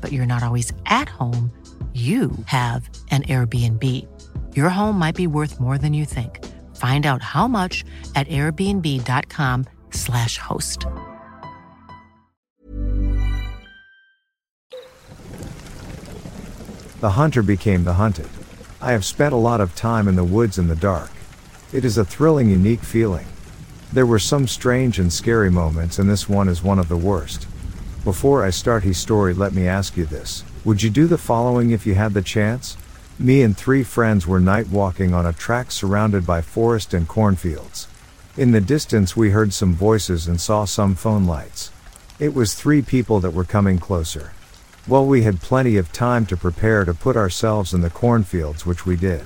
but you're not always at home, you have an Airbnb. Your home might be worth more than you think. Find out how much at airbnb.com/slash host. The hunter became the hunted. I have spent a lot of time in the woods in the dark. It is a thrilling, unique feeling. There were some strange and scary moments, and this one is one of the worst. Before I start his story, let me ask you this. Would you do the following if you had the chance? Me and three friends were night walking on a track surrounded by forest and cornfields. In the distance, we heard some voices and saw some phone lights. It was three people that were coming closer. Well, we had plenty of time to prepare to put ourselves in the cornfields, which we did.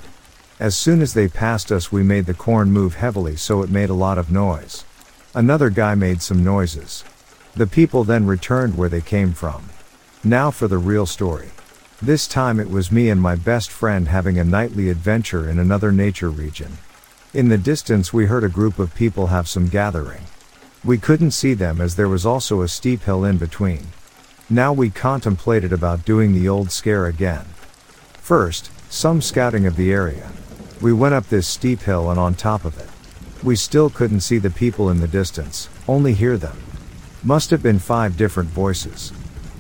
As soon as they passed us, we made the corn move heavily, so it made a lot of noise. Another guy made some noises. The people then returned where they came from. Now for the real story. This time it was me and my best friend having a nightly adventure in another nature region. In the distance, we heard a group of people have some gathering. We couldn't see them as there was also a steep hill in between. Now we contemplated about doing the old scare again. First, some scouting of the area. We went up this steep hill and on top of it. We still couldn't see the people in the distance, only hear them. Must have been five different voices.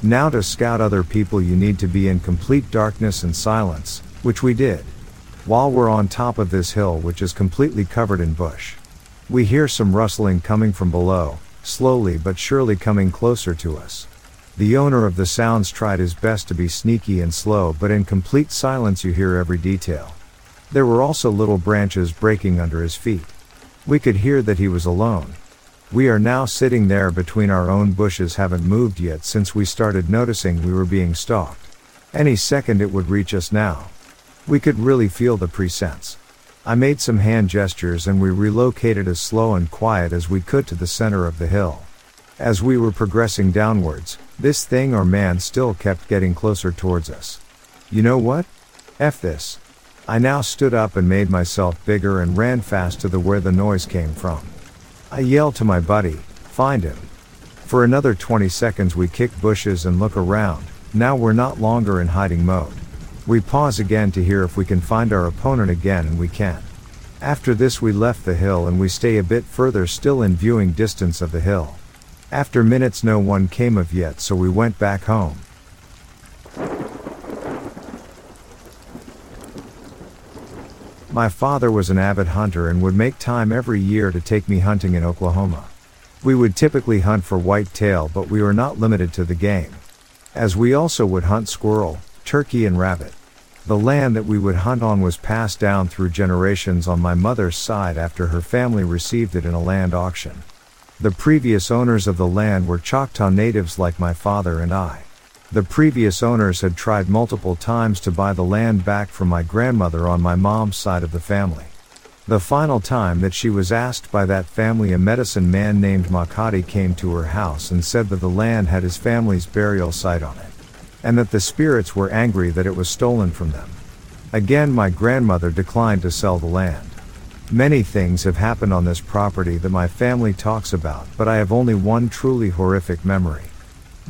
Now to scout other people you need to be in complete darkness and silence, which we did. While we're on top of this hill which is completely covered in bush. We hear some rustling coming from below, slowly but surely coming closer to us. The owner of the sounds tried his best to be sneaky and slow but in complete silence you hear every detail. There were also little branches breaking under his feet. We could hear that he was alone. We are now sitting there between our own bushes haven't moved yet since we started noticing we were being stalked. Any second it would reach us now. We could really feel the presence. I made some hand gestures and we relocated as slow and quiet as we could to the center of the hill. As we were progressing downwards, this thing or man still kept getting closer towards us. You know what? F this. I now stood up and made myself bigger and ran fast to the where the noise came from. I yell to my buddy, find him. For another 20 seconds we kick bushes and look around, now we're not longer in hiding mode. We pause again to hear if we can find our opponent again and we can. After this we left the hill and we stay a bit further still in viewing distance of the hill. After minutes no one came of yet so we went back home. My father was an avid hunter and would make time every year to take me hunting in Oklahoma. We would typically hunt for whitetail, but we were not limited to the game. As we also would hunt squirrel, turkey, and rabbit. The land that we would hunt on was passed down through generations on my mother's side after her family received it in a land auction. The previous owners of the land were Choctaw natives like my father and I. The previous owners had tried multiple times to buy the land back from my grandmother on my mom's side of the family. The final time that she was asked by that family, a medicine man named Makati came to her house and said that the land had his family's burial site on it. And that the spirits were angry that it was stolen from them. Again, my grandmother declined to sell the land. Many things have happened on this property that my family talks about, but I have only one truly horrific memory.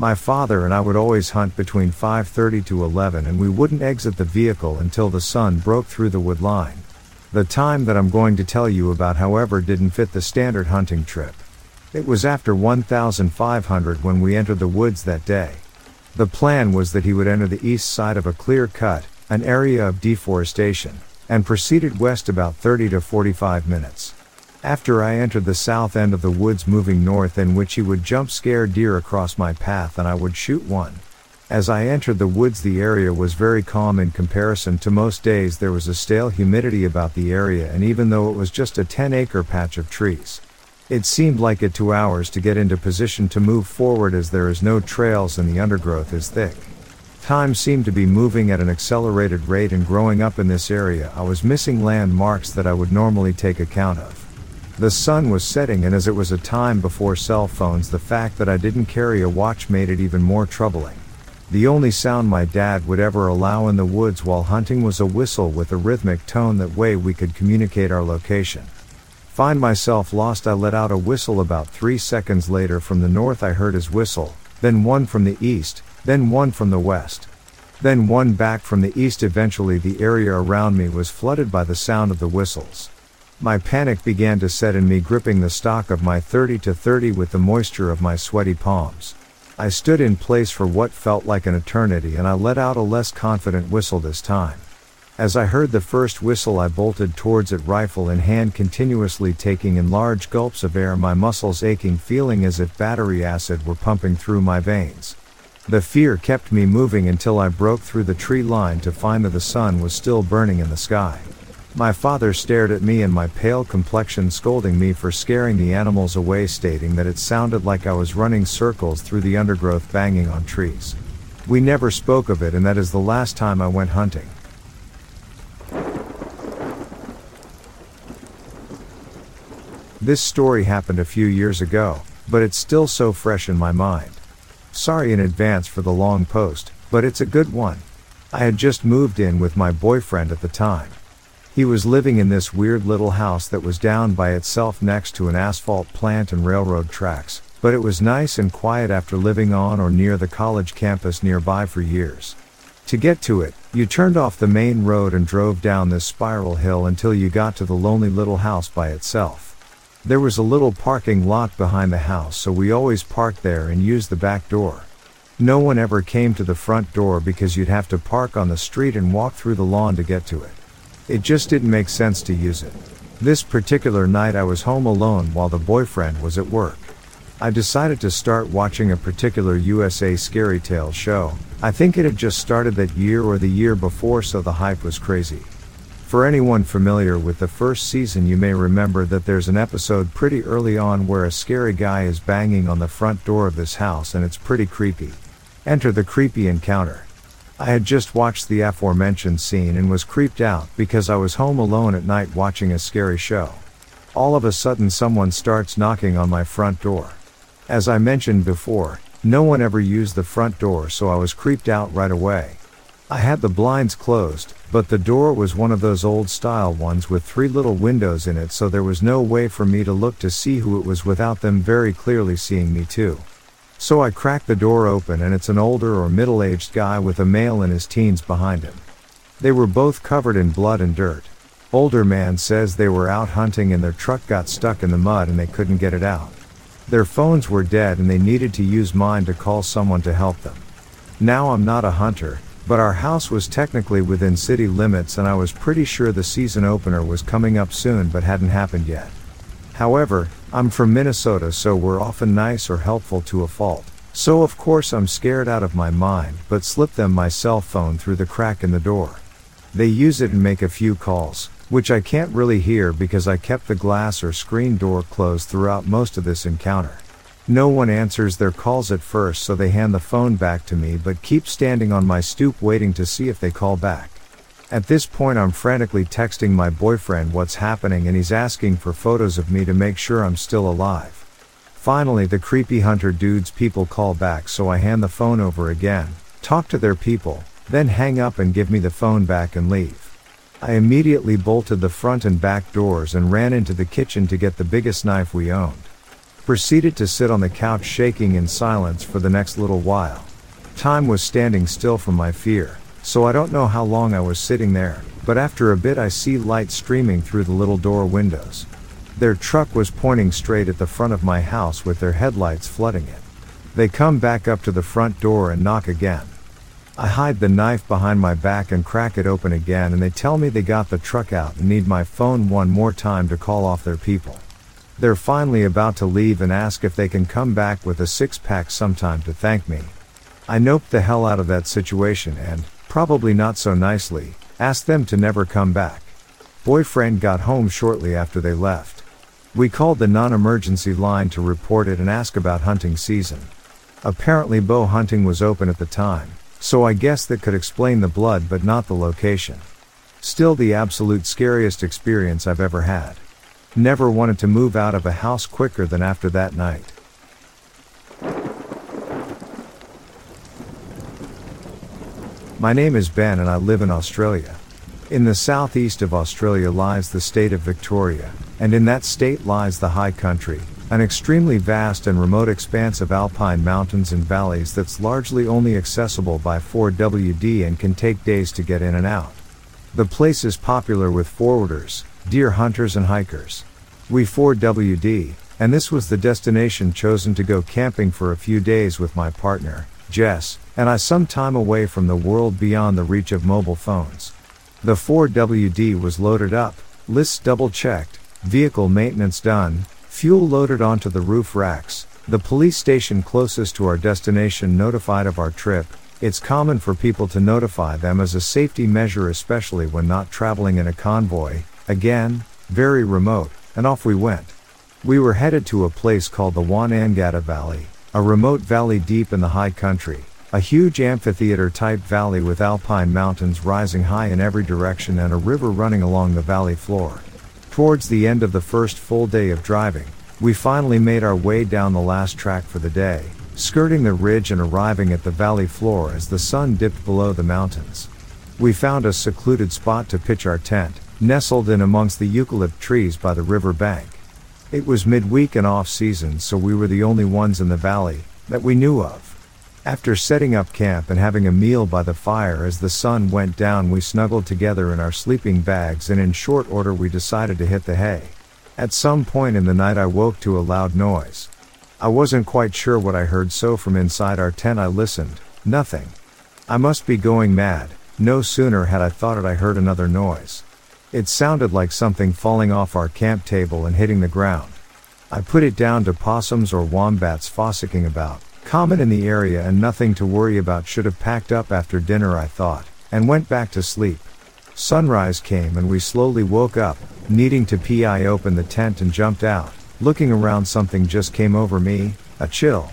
My father and I would always hunt between 5:30 to 11 and we wouldn't exit the vehicle until the sun broke through the wood line. The time that I'm going to tell you about however didn't fit the standard hunting trip. It was after 1500 when we entered the woods that day. The plan was that he would enter the east side of a clear cut, an area of deforestation, and proceeded west about 30 to 45 minutes. After I entered the south end of the woods moving north in which he would jump scare deer across my path and I would shoot one. As I entered the woods the area was very calm in comparison to most days there was a stale humidity about the area and even though it was just a 10 acre patch of trees. It seemed like it two hours to get into position to move forward as there is no trails and the undergrowth is thick. Time seemed to be moving at an accelerated rate and growing up in this area I was missing landmarks that I would normally take account of. The sun was setting and as it was a time before cell phones the fact that I didn't carry a watch made it even more troubling. The only sound my dad would ever allow in the woods while hunting was a whistle with a rhythmic tone that way we could communicate our location. Find myself lost I let out a whistle about three seconds later from the north I heard his whistle, then one from the east, then one from the west. Then one back from the east eventually the area around me was flooded by the sound of the whistles. My panic began to set in me gripping the stock of my 30 to 30 with the moisture of my sweaty palms. I stood in place for what felt like an eternity and I let out a less confident whistle this time. As I heard the first whistle I bolted towards it rifle in hand continuously taking in large gulps of air my muscles aching feeling as if battery acid were pumping through my veins. The fear kept me moving until I broke through the tree line to find that the sun was still burning in the sky. My father stared at me and my pale complexion scolding me for scaring the animals away stating that it sounded like I was running circles through the undergrowth banging on trees. We never spoke of it and that is the last time I went hunting. This story happened a few years ago, but it's still so fresh in my mind. Sorry in advance for the long post, but it's a good one. I had just moved in with my boyfriend at the time. He was living in this weird little house that was down by itself next to an asphalt plant and railroad tracks, but it was nice and quiet after living on or near the college campus nearby for years. To get to it, You turned off the main road and drove down this spiral hill until you got to the lonely little house by itself. There was a little parking lot behind the house, so we always parked there and used the back door. No one ever came to the front door because you'd have to park on the street and walk through the lawn to get to it. It just didn't make sense to use it. This particular night I was home alone while the boyfriend was at work. I decided to start watching a particular USA Scary Tales show. I think it had just started that year or the year before, so the hype was crazy. For anyone familiar with the first season, you may remember that there's an episode pretty early on where a scary guy is banging on the front door of this house and it's pretty creepy. Enter the creepy encounter. I had just watched the aforementioned scene and was creeped out because I was home alone at night watching a scary show. All of a sudden, someone starts knocking on my front door. As I mentioned before, no one ever used the front door, so I was creeped out right away. I had the blinds closed, but the door was one of those old style ones with three little windows in it, so there was no way for me to look to see who it was without them very clearly seeing me too. So I crack the door open and it's an older or middle aged guy with a male in his teens behind him. They were both covered in blood and dirt. Older man says they were out hunting and their truck got stuck in the mud and they couldn't get it out. Their phones were dead and they needed to use mine to call someone to help them. Now I'm not a hunter, but our house was technically within city limits and I was pretty sure the season opener was coming up soon but hadn't happened yet. However, I'm from Minnesota so we're often nice or helpful to a fault. So of course I'm scared out of my mind, but slip them my cell phone through the crack in the door. They use it and make a few calls, which I can't really hear because I kept the glass or screen door closed throughout most of this encounter. No one answers their calls at first, so they hand the phone back to me but keep standing on my stoop waiting to see if they call back. At this point, I'm frantically texting my boyfriend what's happening and he's asking for photos of me to make sure I'm still alive. Finally, the creepy hunter dude's people call back, so I hand the phone over again, talk to their people, then hang up and give me the phone back and leave. I immediately bolted the front and back doors and ran into the kitchen to get the biggest knife we owned. Proceeded to sit on the couch shaking in silence for the next little while. Time was standing still from my fear, so I don't know how long I was sitting there, but after a bit I see light streaming through the little door windows. Their truck was pointing straight at the front of my house with their headlights flooding it. They come back up to the front door and knock again. I hide the knife behind my back and crack it open again, and they tell me they got the truck out and need my phone one more time to call off their people. They're finally about to leave and ask if they can come back with a six pack sometime to thank me. I noped the hell out of that situation and, probably not so nicely, asked them to never come back. Boyfriend got home shortly after they left. We called the non emergency line to report it and ask about hunting season. Apparently, bow hunting was open at the time. So I guess that could explain the blood but not the location. Still the absolute scariest experience I've ever had. Never wanted to move out of a house quicker than after that night. My name is Ben and I live in Australia. In the southeast of Australia lies the state of Victoria, and in that state lies the high country, an extremely vast and remote expanse of alpine mountains and valleys that's largely only accessible by 4WD and can take days to get in and out. The place is popular with forwarders, deer hunters, and hikers. We 4WD, and this was the destination chosen to go camping for a few days with my partner, Jess, and I some time away from the world beyond the reach of mobile phones. The 4WD was loaded up, lists double checked, vehicle maintenance done, Fuel loaded onto the roof racks, the police station closest to our destination notified of our trip. It's common for people to notify them as a safety measure, especially when not traveling in a convoy. Again, very remote, and off we went. We were headed to a place called the Wonnangatta Valley, a remote valley deep in the high country, a huge amphitheater type valley with alpine mountains rising high in every direction and a river running along the valley floor. Towards the end of the first full day of driving, we finally made our way down the last track for the day, skirting the ridge and arriving at the valley floor as the sun dipped below the mountains. We found a secluded spot to pitch our tent, nestled in amongst the eucalypt trees by the river bank. It was midweek and off season, so we were the only ones in the valley that we knew of. After setting up camp and having a meal by the fire as the sun went down, we snuggled together in our sleeping bags and in short order we decided to hit the hay. At some point in the night, I woke to a loud noise. I wasn't quite sure what I heard, so from inside our tent I listened. Nothing. I must be going mad. No sooner had I thought it, I heard another noise. It sounded like something falling off our camp table and hitting the ground. I put it down to possums or wombats fossicking about. Common in the area and nothing to worry about should have packed up after dinner I thought, and went back to sleep. Sunrise came and we slowly woke up, needing to pee I opened the tent and jumped out. Looking around something just came over me, a chill.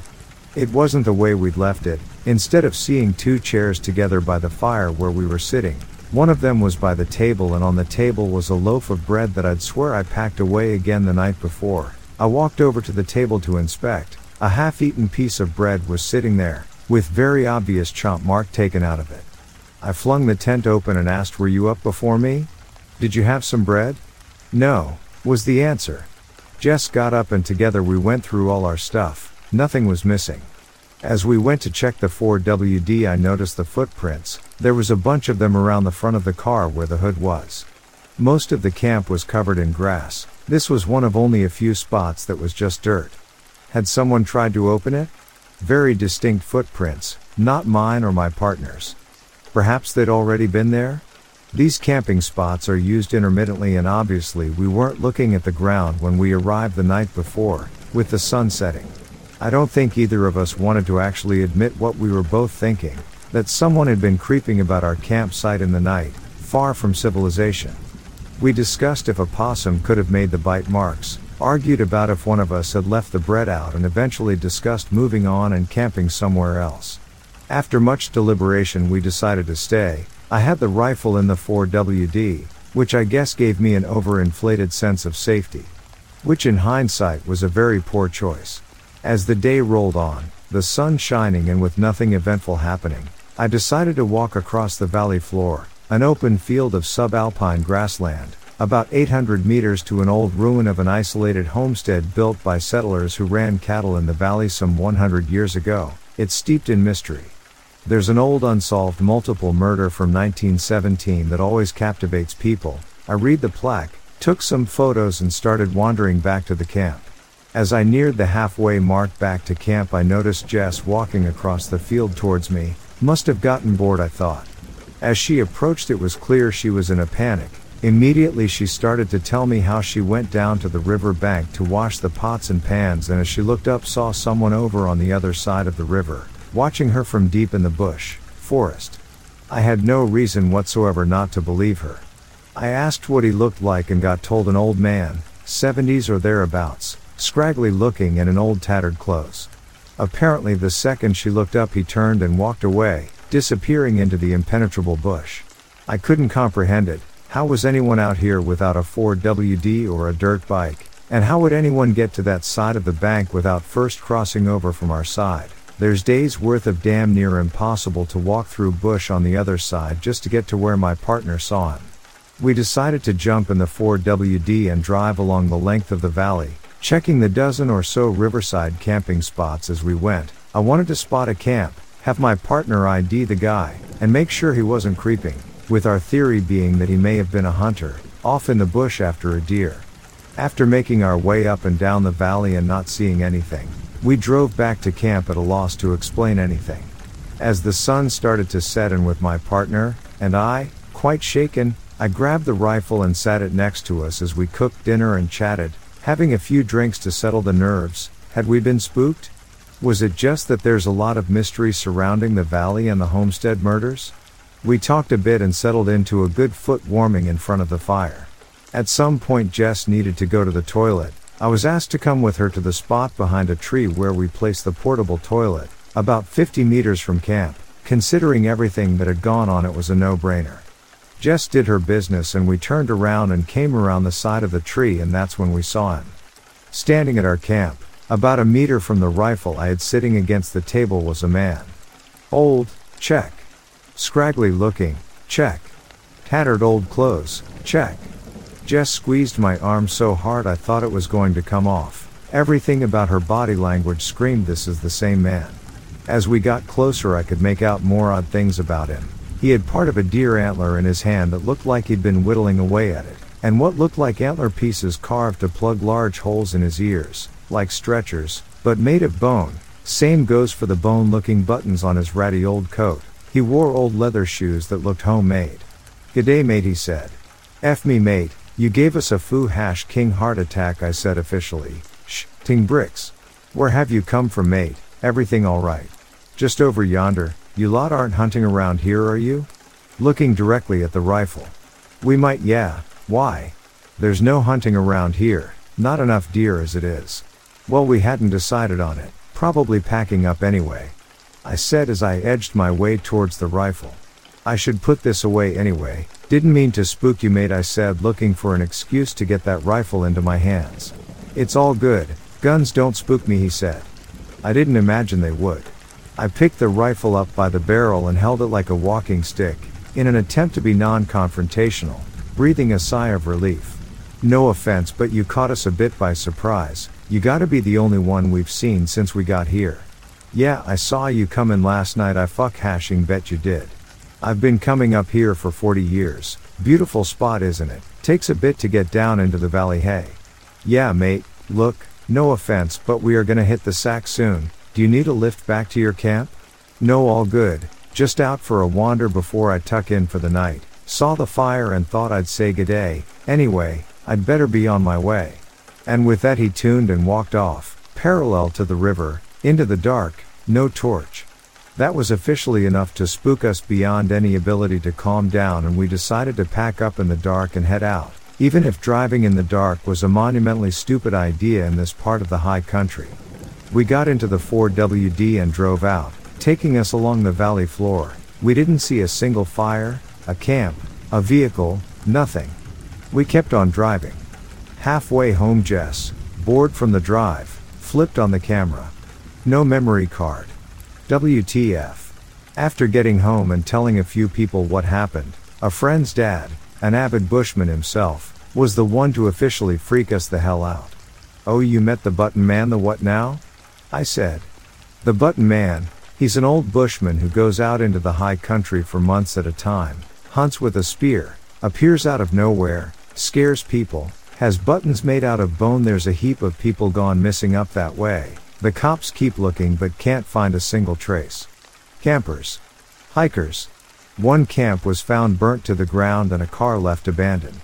It wasn't the way we'd left it, instead of seeing two chairs together by the fire where we were sitting, one of them was by the table and on the table was a loaf of bread that I'd swear I packed away again the night before. I walked over to the table to inspect. A half-eaten piece of bread was sitting there, with very obvious chomp mark taken out of it. I flung the tent open and asked were you up before me? Did you have some bread? No, was the answer. Jess got up and together we went through all our stuff, nothing was missing. As we went to check the 4WD I noticed the footprints, there was a bunch of them around the front of the car where the hood was. Most of the camp was covered in grass, this was one of only a few spots that was just dirt. Had someone tried to open it? Very distinct footprints, not mine or my partner's. Perhaps they'd already been there? These camping spots are used intermittently and obviously we weren't looking at the ground when we arrived the night before, with the sun setting. I don't think either of us wanted to actually admit what we were both thinking, that someone had been creeping about our campsite in the night, far from civilization. We discussed if a possum could have made the bite marks, argued about if one of us had left the bread out and eventually discussed moving on and camping somewhere else. After much deliberation we decided to stay. I had the rifle in the 4WD, which I guess gave me an overinflated sense of safety. Which in hindsight was a very poor choice. As the day rolled on, the sun shining and with nothing eventful happening, I decided to walk across the valley floor, an open field of subalpine grassland, about 800 meters to an old ruin of an isolated homestead built by settlers who ran cattle in the valley some 100 years ago. It's steeped in mystery. There's an old unsolved multiple murder from 1917 that always captivates people. I read the plaque, took some photos and started wandering back to the camp. As I neared the halfway mark back to camp, I noticed Jess walking across the field towards me. Must have gotten bored, I thought. As she approached, it was clear she was in a panic. Immediately she started to tell me how she went down to the river bank to wash the pots and pans and as she looked up saw someone over on the other side of the river, watching her from deep in the bush, forest. I had no reason whatsoever not to believe her. I asked what he looked like and got told an old man, 70s or thereabouts, scraggly looking and in old tattered clothes. Apparently the second she looked up he turned and walked away, disappearing into the impenetrable bush. I couldn't comprehend it, how was anyone out here without a 4WD or a dirt bike? And how would anyone get to that side of the bank without first crossing over from our side? There's days worth of damn near impossible to walk through bush on the other side just to get to where my partner saw him. We decided to jump in the 4WD and drive along the length of the valley, checking the dozen or so riverside camping spots as we went. I wanted to spot a camp, have my partner ID the guy, and make sure he wasn't creeping with our theory being that he may have been a hunter, off in the bush after a deer. After making our way up and down the valley and not seeing anything, we drove back to camp at a loss to explain anything. As the sun started to set and with my partner, and I, quite shaken, I grabbed the rifle and sat it next to us as we cooked dinner and chatted, having a few drinks to settle the nerves. Had we been spooked? Was it just that there's a lot of mystery surrounding the valley and the homestead murders? We talked a bit and settled into a good foot warming in front of the fire. At some point, Jess needed to go to the toilet. I was asked to come with her to the spot behind a tree where we placed the portable toilet, about 50 meters from camp. Considering everything that had gone on, it was a no brainer. Jess did her business and we turned around and came around the side of the tree, and that's when we saw him. Standing at our camp, about a meter from the rifle I had sitting against the table was a man. Old, check. Scraggly looking, check. Tattered old clothes, check. Jess squeezed my arm so hard I thought it was going to come off. Everything about her body language screamed this is the same man. As we got closer, I could make out more odd things about him. He had part of a deer antler in his hand that looked like he'd been whittling away at it, and what looked like antler pieces carved to plug large holes in his ears, like stretchers, but made of bone. Same goes for the bone looking buttons on his ratty old coat. He wore old leather shoes that looked homemade. G'day mate he said. F me mate, you gave us a foo hash king heart attack I said officially. Shh, ting bricks. Where have you come from mate, everything alright? Just over yonder, you lot aren't hunting around here are you? Looking directly at the rifle. We might yeah, why? There's no hunting around here, not enough deer as it is. Well we hadn't decided on it, probably packing up anyway. I said as I edged my way towards the rifle. I should put this away anyway, didn't mean to spook you mate I said looking for an excuse to get that rifle into my hands. It's all good, guns don't spook me he said. I didn't imagine they would. I picked the rifle up by the barrel and held it like a walking stick, in an attempt to be non-confrontational, breathing a sigh of relief. No offense but you caught us a bit by surprise, you gotta be the only one we've seen since we got here. Yeah, I saw you come in last night I fuck hashing bet you did. I've been coming up here for 40 years. Beautiful spot, isn't it? Takes a bit to get down into the valley, hey. Yeah, mate, look, no offense, but we are gonna hit the sack soon. Do you need a lift back to your camp? No, all good. Just out for a wander before I tuck in for the night. Saw the fire and thought I'd say good day. Anyway, I'd better be on my way. And with that, he tuned and walked off, parallel to the river, into the dark, no torch. That was officially enough to spook us beyond any ability to calm down, and we decided to pack up in the dark and head out, even if driving in the dark was a monumentally stupid idea in this part of the high country. We got into the 4WD and drove out, taking us along the valley floor. We didn't see a single fire, a camp, a vehicle, nothing. We kept on driving. Halfway home, Jess, bored from the drive, flipped on the camera. No memory card. WTF. After getting home and telling a few people what happened, a friend's dad, an avid bushman himself, was the one to officially freak us the hell out. Oh, you met the button man, the what now? I said. The button man, he's an old bushman who goes out into the high country for months at a time, hunts with a spear, appears out of nowhere, scares people, has buttons made out of bone. There's a heap of people gone missing up that way. The cops keep looking but can't find a single trace. Campers. Hikers. One camp was found burnt to the ground and a car left abandoned.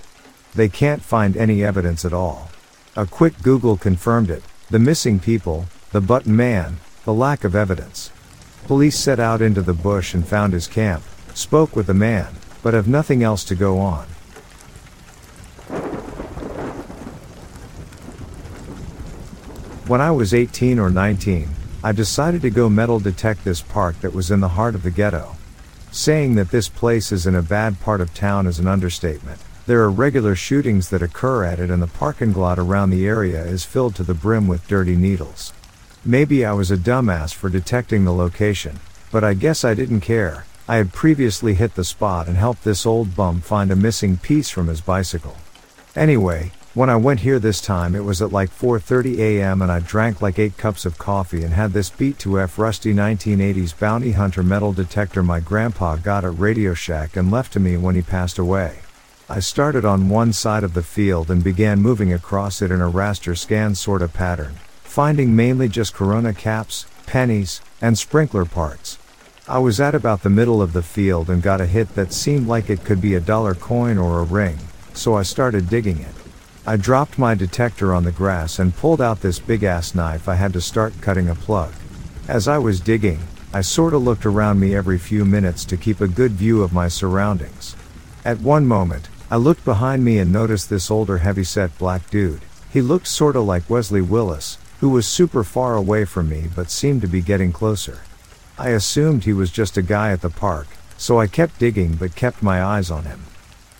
They can't find any evidence at all. A quick Google confirmed it the missing people, the button man, the lack of evidence. Police set out into the bush and found his camp, spoke with the man, but have nothing else to go on. When I was 18 or 19, I decided to go metal detect this park that was in the heart of the ghetto. Saying that this place is in a bad part of town is an understatement. There are regular shootings that occur at it and the parking lot around the area is filled to the brim with dirty needles. Maybe I was a dumbass for detecting the location, but I guess I didn't care. I had previously hit the spot and helped this old bum find a missing piece from his bicycle. Anyway, when I went here this time it was at like 4:30 a.m. and I drank like 8 cups of coffee and had this beat to F rusty 1980s bounty hunter metal detector my grandpa got at Radio Shack and left to me when he passed away. I started on one side of the field and began moving across it in a raster scan sort of pattern, finding mainly just corona caps, pennies, and sprinkler parts. I was at about the middle of the field and got a hit that seemed like it could be a dollar coin or a ring, so I started digging it. I dropped my detector on the grass and pulled out this big ass knife I had to start cutting a plug. As I was digging, I sorta looked around me every few minutes to keep a good view of my surroundings. At one moment, I looked behind me and noticed this older heavyset black dude. He looked sorta like Wesley Willis, who was super far away from me but seemed to be getting closer. I assumed he was just a guy at the park, so I kept digging but kept my eyes on him.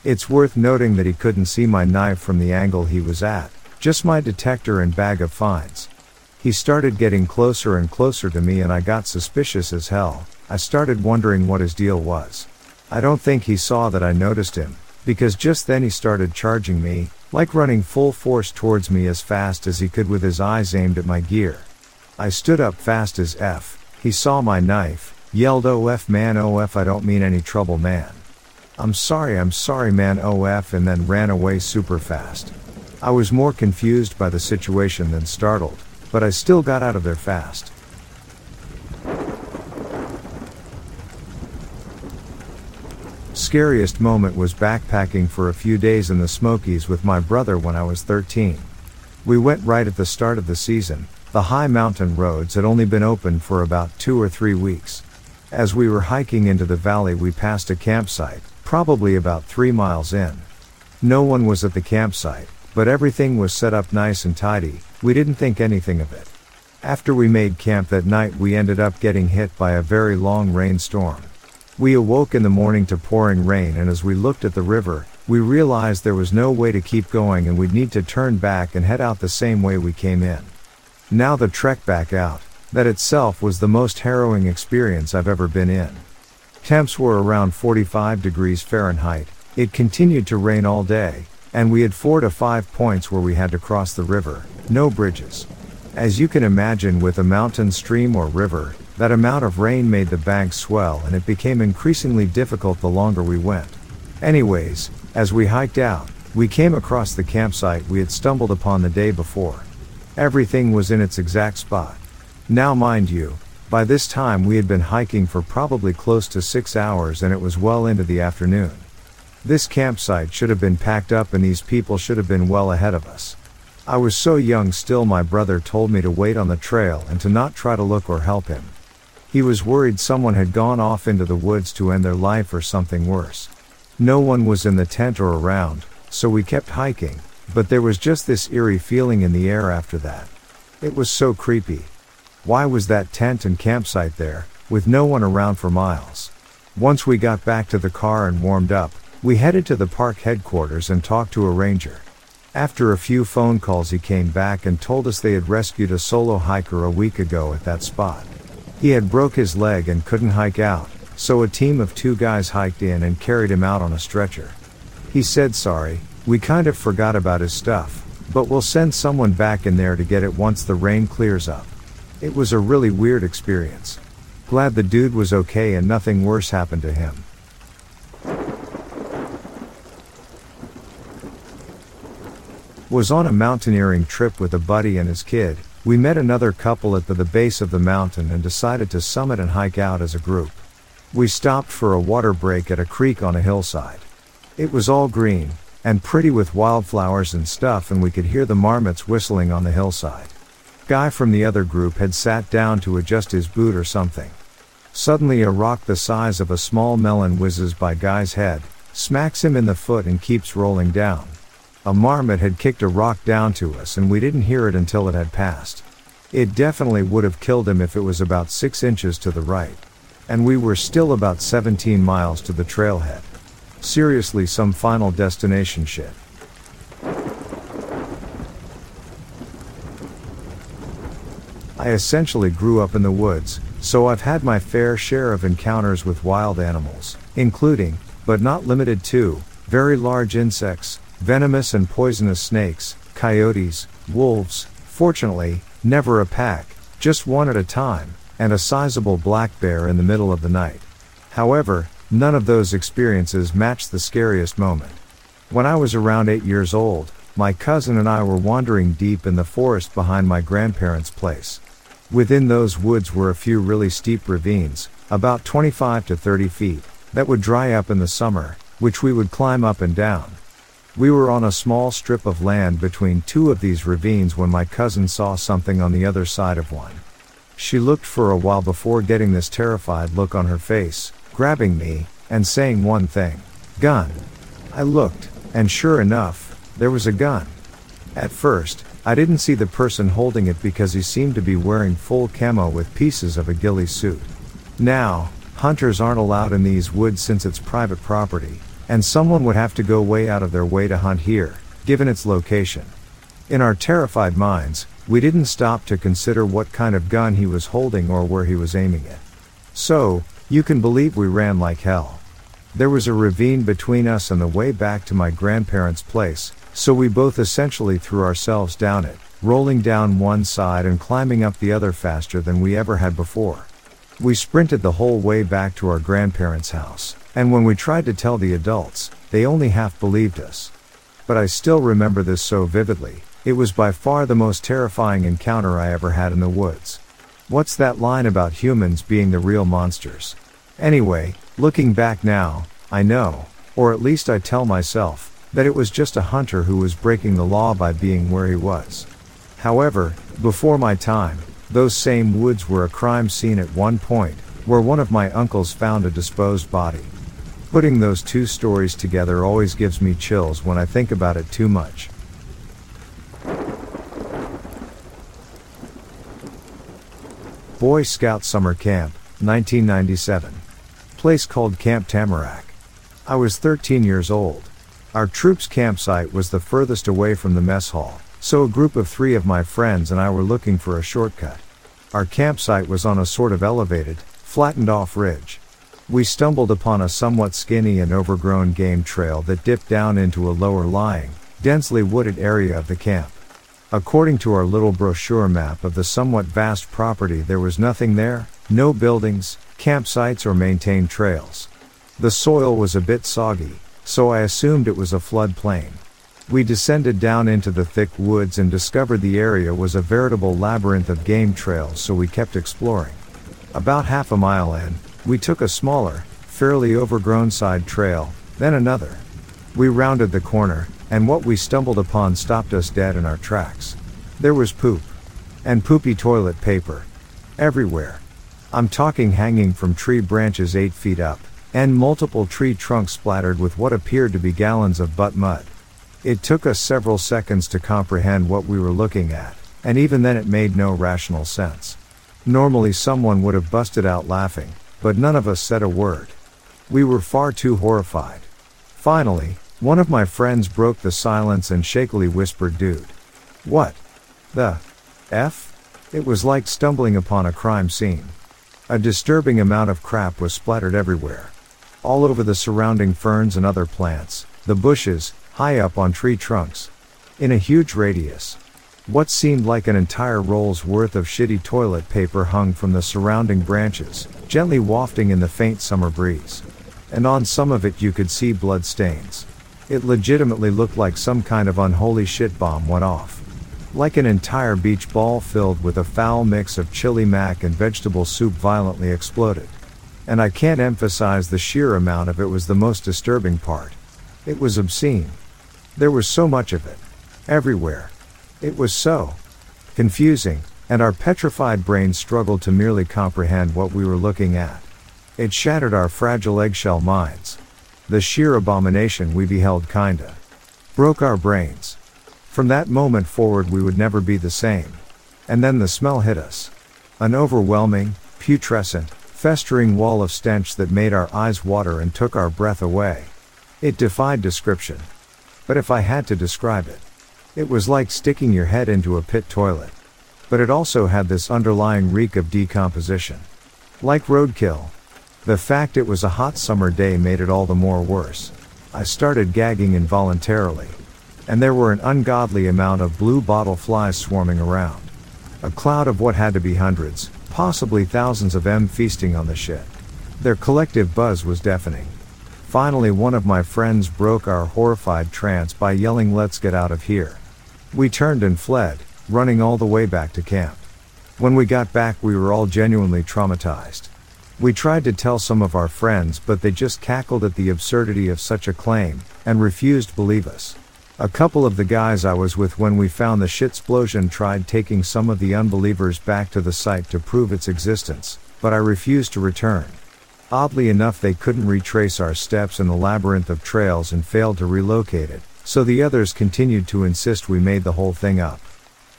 It's worth noting that he couldn't see my knife from the angle he was at, just my detector and bag of finds. He started getting closer and closer to me and I got suspicious as hell. I started wondering what his deal was. I don't think he saw that I noticed him, because just then he started charging me, like running full force towards me as fast as he could with his eyes aimed at my gear. I stood up fast as F, He saw my knife, yelled oh OF man oh OF I don't mean any trouble man. I'm sorry I'm sorry man OF and then ran away super fast. I was more confused by the situation than startled, but I still got out of there fast. Scariest moment was backpacking for a few days in the Smokies with my brother when I was 13. We went right at the start of the season, the high mountain roads had only been open for about two or three weeks. As we were hiking into the valley, we passed a campsite, probably about three miles in. No one was at the campsite, but everything was set up nice and tidy, we didn't think anything of it. After we made camp that night, we ended up getting hit by a very long rainstorm. We awoke in the morning to pouring rain, and as we looked at the river, we realized there was no way to keep going and we'd need to turn back and head out the same way we came in. Now the trek back out, that itself was the most harrowing experience I've ever been in. Temps were around 45 degrees Fahrenheit, it continued to rain all day, and we had four to five points where we had to cross the river, no bridges. As you can imagine with a mountain stream or river, that amount of rain made the banks swell and it became increasingly difficult the longer we went. Anyways, as we hiked out, we came across the campsite we had stumbled upon the day before. Everything was in its exact spot. Now, mind you, by this time we had been hiking for probably close to six hours and it was well into the afternoon. This campsite should have been packed up and these people should have been well ahead of us. I was so young still my brother told me to wait on the trail and to not try to look or help him. He was worried someone had gone off into the woods to end their life or something worse. No one was in the tent or around, so we kept hiking, but there was just this eerie feeling in the air after that. It was so creepy. Why was that tent and campsite there, with no one around for miles? Once we got back to the car and warmed up, we headed to the park headquarters and talked to a ranger. After a few phone calls, he came back and told us they had rescued a solo hiker a week ago at that spot. He had broke his leg and couldn't hike out, so a team of two guys hiked in and carried him out on a stretcher. He said sorry, we kind of forgot about his stuff, but we'll send someone back in there to get it once the rain clears up. It was a really weird experience. Glad the dude was okay and nothing worse happened to him. Was on a mountaineering trip with a buddy and his kid. We met another couple at the, the base of the mountain and decided to summit and hike out as a group. We stopped for a water break at a creek on a hillside. It was all green, and pretty with wildflowers and stuff, and we could hear the marmots whistling on the hillside. Guy from the other group had sat down to adjust his boot or something. Suddenly, a rock the size of a small melon whizzes by Guy's head, smacks him in the foot, and keeps rolling down. A marmot had kicked a rock down to us, and we didn't hear it until it had passed. It definitely would have killed him if it was about 6 inches to the right. And we were still about 17 miles to the trailhead. Seriously, some final destination shit. I essentially grew up in the woods, so I've had my fair share of encounters with wild animals, including, but not limited to, very large insects, venomous and poisonous snakes, coyotes, wolves, fortunately, never a pack, just one at a time, and a sizable black bear in the middle of the night. However, None of those experiences matched the scariest moment. When I was around 8 years old, my cousin and I were wandering deep in the forest behind my grandparents' place. Within those woods were a few really steep ravines, about 25 to 30 feet, that would dry up in the summer, which we would climb up and down. We were on a small strip of land between two of these ravines when my cousin saw something on the other side of one. She looked for a while before getting this terrified look on her face, grabbing me, and saying one thing Gun. I looked, and sure enough, there was a gun. At first, I didn't see the person holding it because he seemed to be wearing full camo with pieces of a ghillie suit. Now, hunters aren't allowed in these woods since it's private property, and someone would have to go way out of their way to hunt here, given its location. In our terrified minds, we didn't stop to consider what kind of gun he was holding or where he was aiming it. So, you can believe we ran like hell. There was a ravine between us and the way back to my grandparents' place, so we both essentially threw ourselves down it, rolling down one side and climbing up the other faster than we ever had before. We sprinted the whole way back to our grandparents' house, and when we tried to tell the adults, they only half believed us. But I still remember this so vividly, it was by far the most terrifying encounter I ever had in the woods. What's that line about humans being the real monsters? Anyway, looking back now, I know, or at least I tell myself, that it was just a hunter who was breaking the law by being where he was. However, before my time, those same woods were a crime scene at one point, where one of my uncles found a disposed body. Putting those two stories together always gives me chills when I think about it too much. Boy Scout Summer Camp, 1997. Place called Camp Tamarack. I was 13 years old. Our troops campsite was the furthest away from the mess hall, so a group of three of my friends and I were looking for a shortcut. Our campsite was on a sort of elevated, flattened off ridge. We stumbled upon a somewhat skinny and overgrown game trail that dipped down into a lower lying, densely wooded area of the camp. According to our little brochure map of the somewhat vast property, there was nothing there no buildings, campsites, or maintained trails. The soil was a bit soggy, so I assumed it was a floodplain. We descended down into the thick woods and discovered the area was a veritable labyrinth of game trails, so we kept exploring. About half a mile in, we took a smaller, fairly overgrown side trail, then another. We rounded the corner, and what we stumbled upon stopped us dead in our tracks. There was poop. And poopy toilet paper. Everywhere. I'm talking hanging from tree branches 8 feet up, and multiple tree trunks splattered with what appeared to be gallons of butt mud. It took us several seconds to comprehend what we were looking at, and even then it made no rational sense. Normally someone would have busted out laughing, but none of us said a word. We were far too horrified. Finally, one of my friends broke the silence and shakily whispered, Dude. What? The F? It was like stumbling upon a crime scene. A disturbing amount of crap was splattered everywhere. All over the surrounding ferns and other plants, the bushes, high up on tree trunks. In a huge radius. What seemed like an entire roll's worth of shitty toilet paper hung from the surrounding branches, gently wafting in the faint summer breeze. And on some of it you could see blood stains. It legitimately looked like some kind of unholy shit bomb went off. Like an entire beach ball filled with a foul mix of chili mac and vegetable soup violently exploded. And I can't emphasize the sheer amount of it was the most disturbing part. It was obscene. There was so much of it. Everywhere. It was so confusing, and our petrified brains struggled to merely comprehend what we were looking at. It shattered our fragile eggshell minds. The sheer abomination we beheld kinda broke our brains. From that moment forward, we would never be the same. And then the smell hit us. An overwhelming, putrescent, festering wall of stench that made our eyes water and took our breath away. It defied description. But if I had to describe it, it was like sticking your head into a pit toilet. But it also had this underlying reek of decomposition. Like roadkill, the fact it was a hot summer day made it all the more worse. I started gagging involuntarily. And there were an ungodly amount of blue bottle flies swarming around. A cloud of what had to be hundreds, possibly thousands of them feasting on the shit. Their collective buzz was deafening. Finally, one of my friends broke our horrified trance by yelling, Let's get out of here. We turned and fled, running all the way back to camp. When we got back, we were all genuinely traumatized. We tried to tell some of our friends, but they just cackled at the absurdity of such a claim, and refused to believe us. A couple of the guys I was with when we found the shitsplosion tried taking some of the unbelievers back to the site to prove its existence, but I refused to return. Oddly enough, they couldn't retrace our steps in the labyrinth of trails and failed to relocate it, so the others continued to insist we made the whole thing up.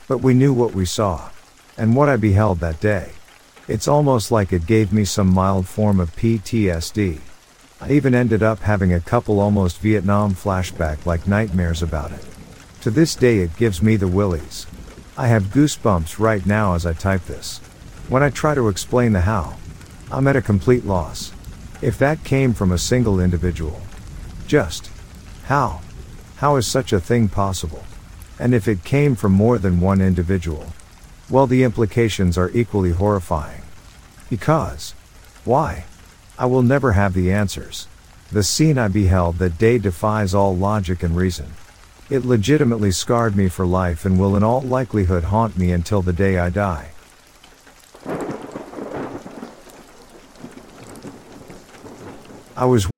But we knew what we saw. And what I beheld that day. It's almost like it gave me some mild form of PTSD. I even ended up having a couple almost Vietnam flashback like nightmares about it. To this day it gives me the willies. I have goosebumps right now as I type this. When I try to explain the how, I'm at a complete loss. If that came from a single individual. Just. How? How is such a thing possible? And if it came from more than one individual? Well, the implications are equally horrifying. Because. Why? I will never have the answers. The scene I beheld that day defies all logic and reason. It legitimately scarred me for life and will in all likelihood haunt me until the day I die. I was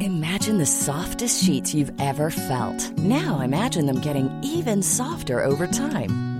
Imagine the softest sheets you've ever felt. Now imagine them getting even softer over time.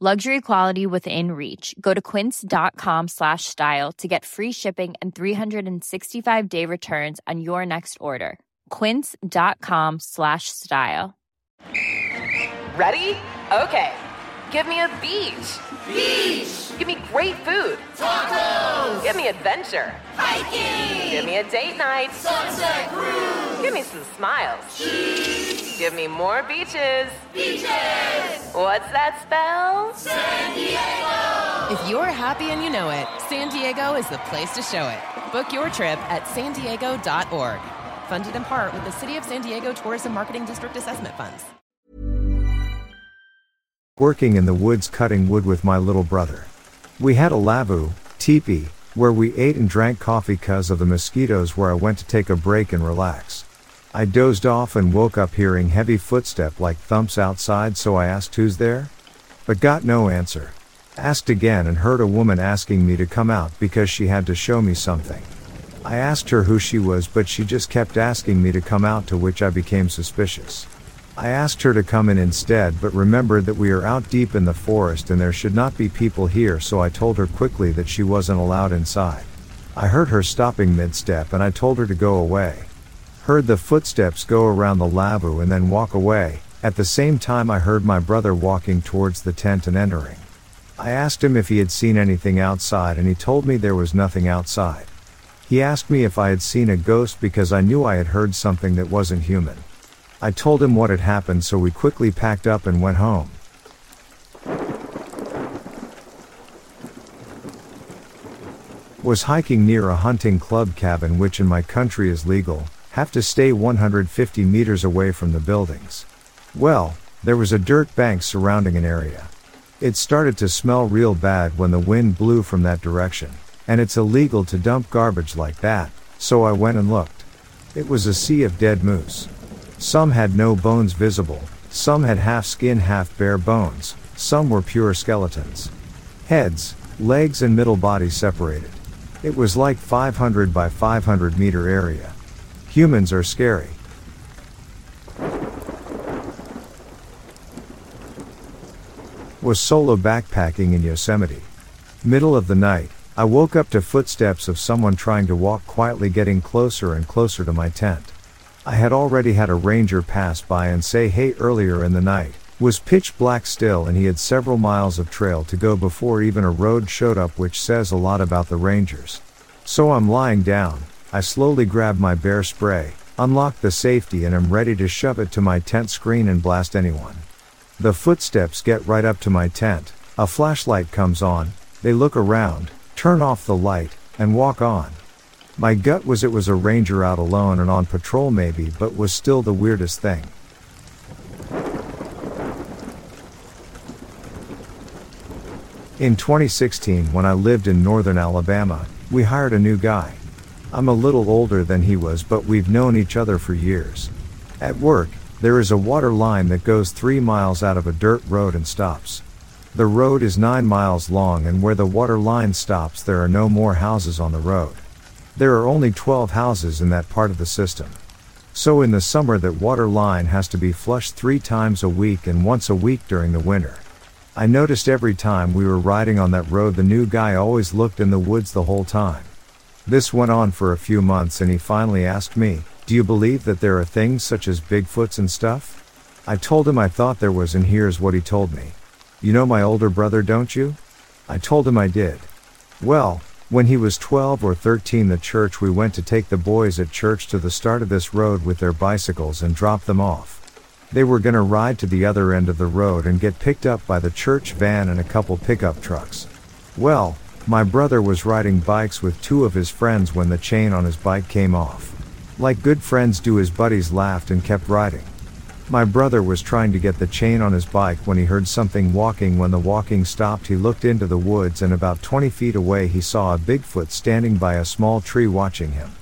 Luxury quality within reach. Go to quince.com slash style to get free shipping and 365 day returns on your next order. Quince.com slash style. Ready? Okay. Give me a beach. Beach. Give me great food. Tacos. Give me adventure. Hiking. Give me a date night. Sunset cruise. Give me some smiles. Cheese. Give me more beaches. Beaches. What's that spell? San Diego. If you're happy and you know it, San Diego is the place to show it. Book your trip at san diego.org. Funded in part with the City of San Diego Tourism Marketing District Assessment Funds. working in the woods cutting wood with my little brother. We had a lavvu, teepee, where we ate and drank coffee cause of the mosquitoes where I went to take a break and relax. I dozed off and woke up hearing heavy footstep like thumps outside so I asked who's there? But got no answer. Asked again and heard a woman asking me to come out because she had to show me something. I asked her who she was but she just kept asking me to come out to which I became suspicious. I asked her to come in instead but remembered that we are out deep in the forest and there should not be people here so I told her quickly that she wasn't allowed inside. I heard her stopping mid-step and I told her to go away. Heard the footsteps go around the lavvu and then walk away, at the same time I heard my brother walking towards the tent and entering. I asked him if he had seen anything outside and he told me there was nothing outside. He asked me if I had seen a ghost because I knew I had heard something that wasn't human. I told him what had happened so we quickly packed up and went home. Was hiking near a hunting club cabin which in my country is legal, have to stay 150 meters away from the buildings. Well, there was a dirt bank surrounding an area. It started to smell real bad when the wind blew from that direction, and it's illegal to dump garbage like that, so I went and looked. It was a sea of dead moose. Some had no bones visible, some had half skin, half bare bones, some were pure skeletons. Heads, legs, and middle body separated. It was like 500 by 500 meter area. Humans are scary. Was solo backpacking in Yosemite. Middle of the night, I woke up to footsteps of someone trying to walk quietly getting closer and closer to my tent. I had already had a ranger pass by and say hey earlier in the night, was pitch black still and he had several miles of trail to go before even a road showed up which says a lot about the rangers. So I'm lying down, I slowly grab my bear spray, unlock the safety and am ready to shove it to my tent screen and blast anyone. The footsteps get right up to my tent, a flashlight comes on, they look around, turn off the light, and walk on. My gut was it was a ranger out alone and on patrol maybe but was still the weirdest thing. In 2016 when I lived in northern Alabama, we hired a new guy. I'm a little older than he was but we've known each other for years. At work, there is a water line that goes 3 miles out of a dirt road and stops. The road is 9 miles long and where the water line stops there are no more houses on the road. There are only 12 houses in that part of the system. So in the summer that water line has to be flushed three times a week and once a week during the winter. I noticed every time we were riding on that road the new guy always looked in the woods the whole time. This went on for a few months and he finally asked me, do you believe that there are things such as Bigfoots and stuff? I told him I thought there was and here's what he told me. You know my older brother don't you? I told him I did. Well, when he was 12 or 13 the church we went to take the boys at church to the start of this road with their bicycles and drop them off. They were gonna ride to the other end of the road and get picked up by the church van and a couple pickup trucks. Well, my brother was riding bikes with two of his friends when the chain on his bike came off. Like good friends do his buddies laughed and kept riding. My brother was trying to get the chain on his bike when he heard something walking. When the walking stopped, he looked into the woods and about 20 feet away he saw a Bigfoot standing by a small tree watching him.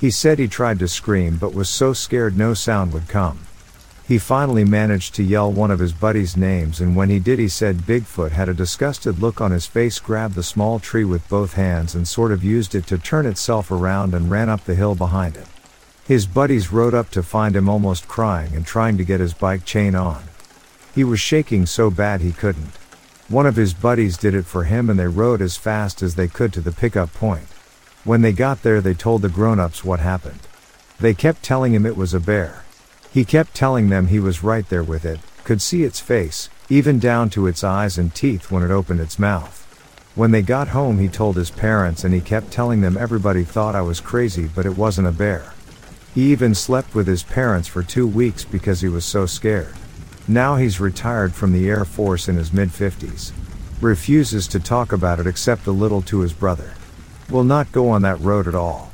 He said he tried to scream but was so scared no sound would come. He finally managed to yell one of his buddies' names and when he did he said Bigfoot had a disgusted look on his face grabbed the small tree with both hands and sort of used it to turn itself around and ran up the hill behind it. His buddies rode up to find him almost crying and trying to get his bike chain on. He was shaking so bad he couldn't. One of his buddies did it for him and they rode as fast as they could to the pickup point. When they got there they told the grown-ups what happened. They kept telling him it was a bear. He kept telling them he was right there with it, could see its face, even down to its eyes and teeth when it opened its mouth. When they got home he told his parents and he kept telling them everybody thought I was crazy but it wasn't a bear. He even slept with his parents for two weeks because he was so scared. Now he's retired from the Air Force in his mid 50s. Refuses to talk about it except a little to his brother. Will not go on that road at all.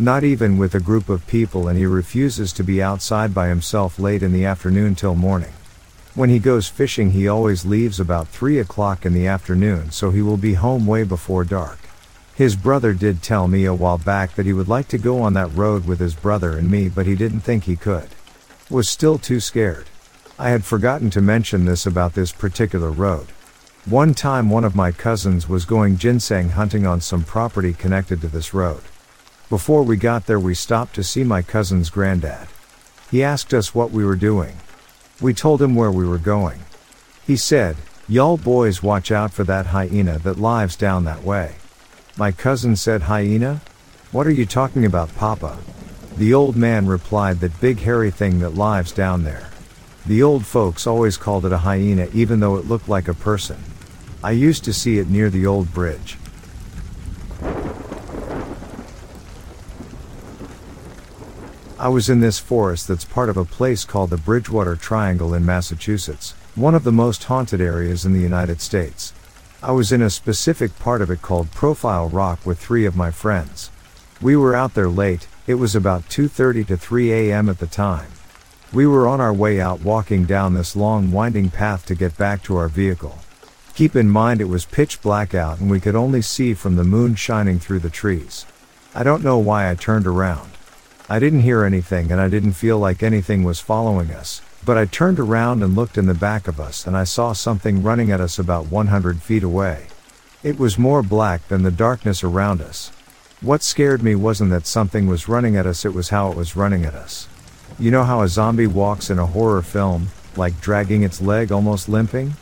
Not even with a group of people and he refuses to be outside by himself late in the afternoon till morning. When he goes fishing he always leaves about 3 o'clock in the afternoon so he will be home way before dark. His brother did tell me a while back that he would like to go on that road with his brother and me, but he didn't think he could. Was still too scared. I had forgotten to mention this about this particular road. One time one of my cousins was going ginseng hunting on some property connected to this road. Before we got there we stopped to see my cousin's granddad. He asked us what we were doing. We told him where we were going. He said, Y'all boys watch out for that hyena that lives down that way. My cousin said hyena? What are you talking about papa? The old man replied that big hairy thing that lives down there. The old folks always called it a hyena even though it looked like a person. I used to see it near the old bridge. I was in this forest that's part of a place called the Bridgewater Triangle in Massachusetts, one of the most haunted areas in the United States. I was in a specific part of it called Profile Rock with three of my friends. We were out there late, it was about 2.30 to 3 a.m. at the time. We were on our way out walking down this long winding path to get back to our vehicle. Keep in mind it was pitch black out and we could only see from the moon shining through the trees. I don't know why I turned around. I didn't hear anything and I didn't feel like anything was following us. But I turned around and looked in the back of us and I saw something running at us about 100 feet away. It was more black than the darkness around us. What scared me wasn't that something was running at us, it was how it was running at us. You know how a zombie walks in a horror film, like dragging its leg almost limping?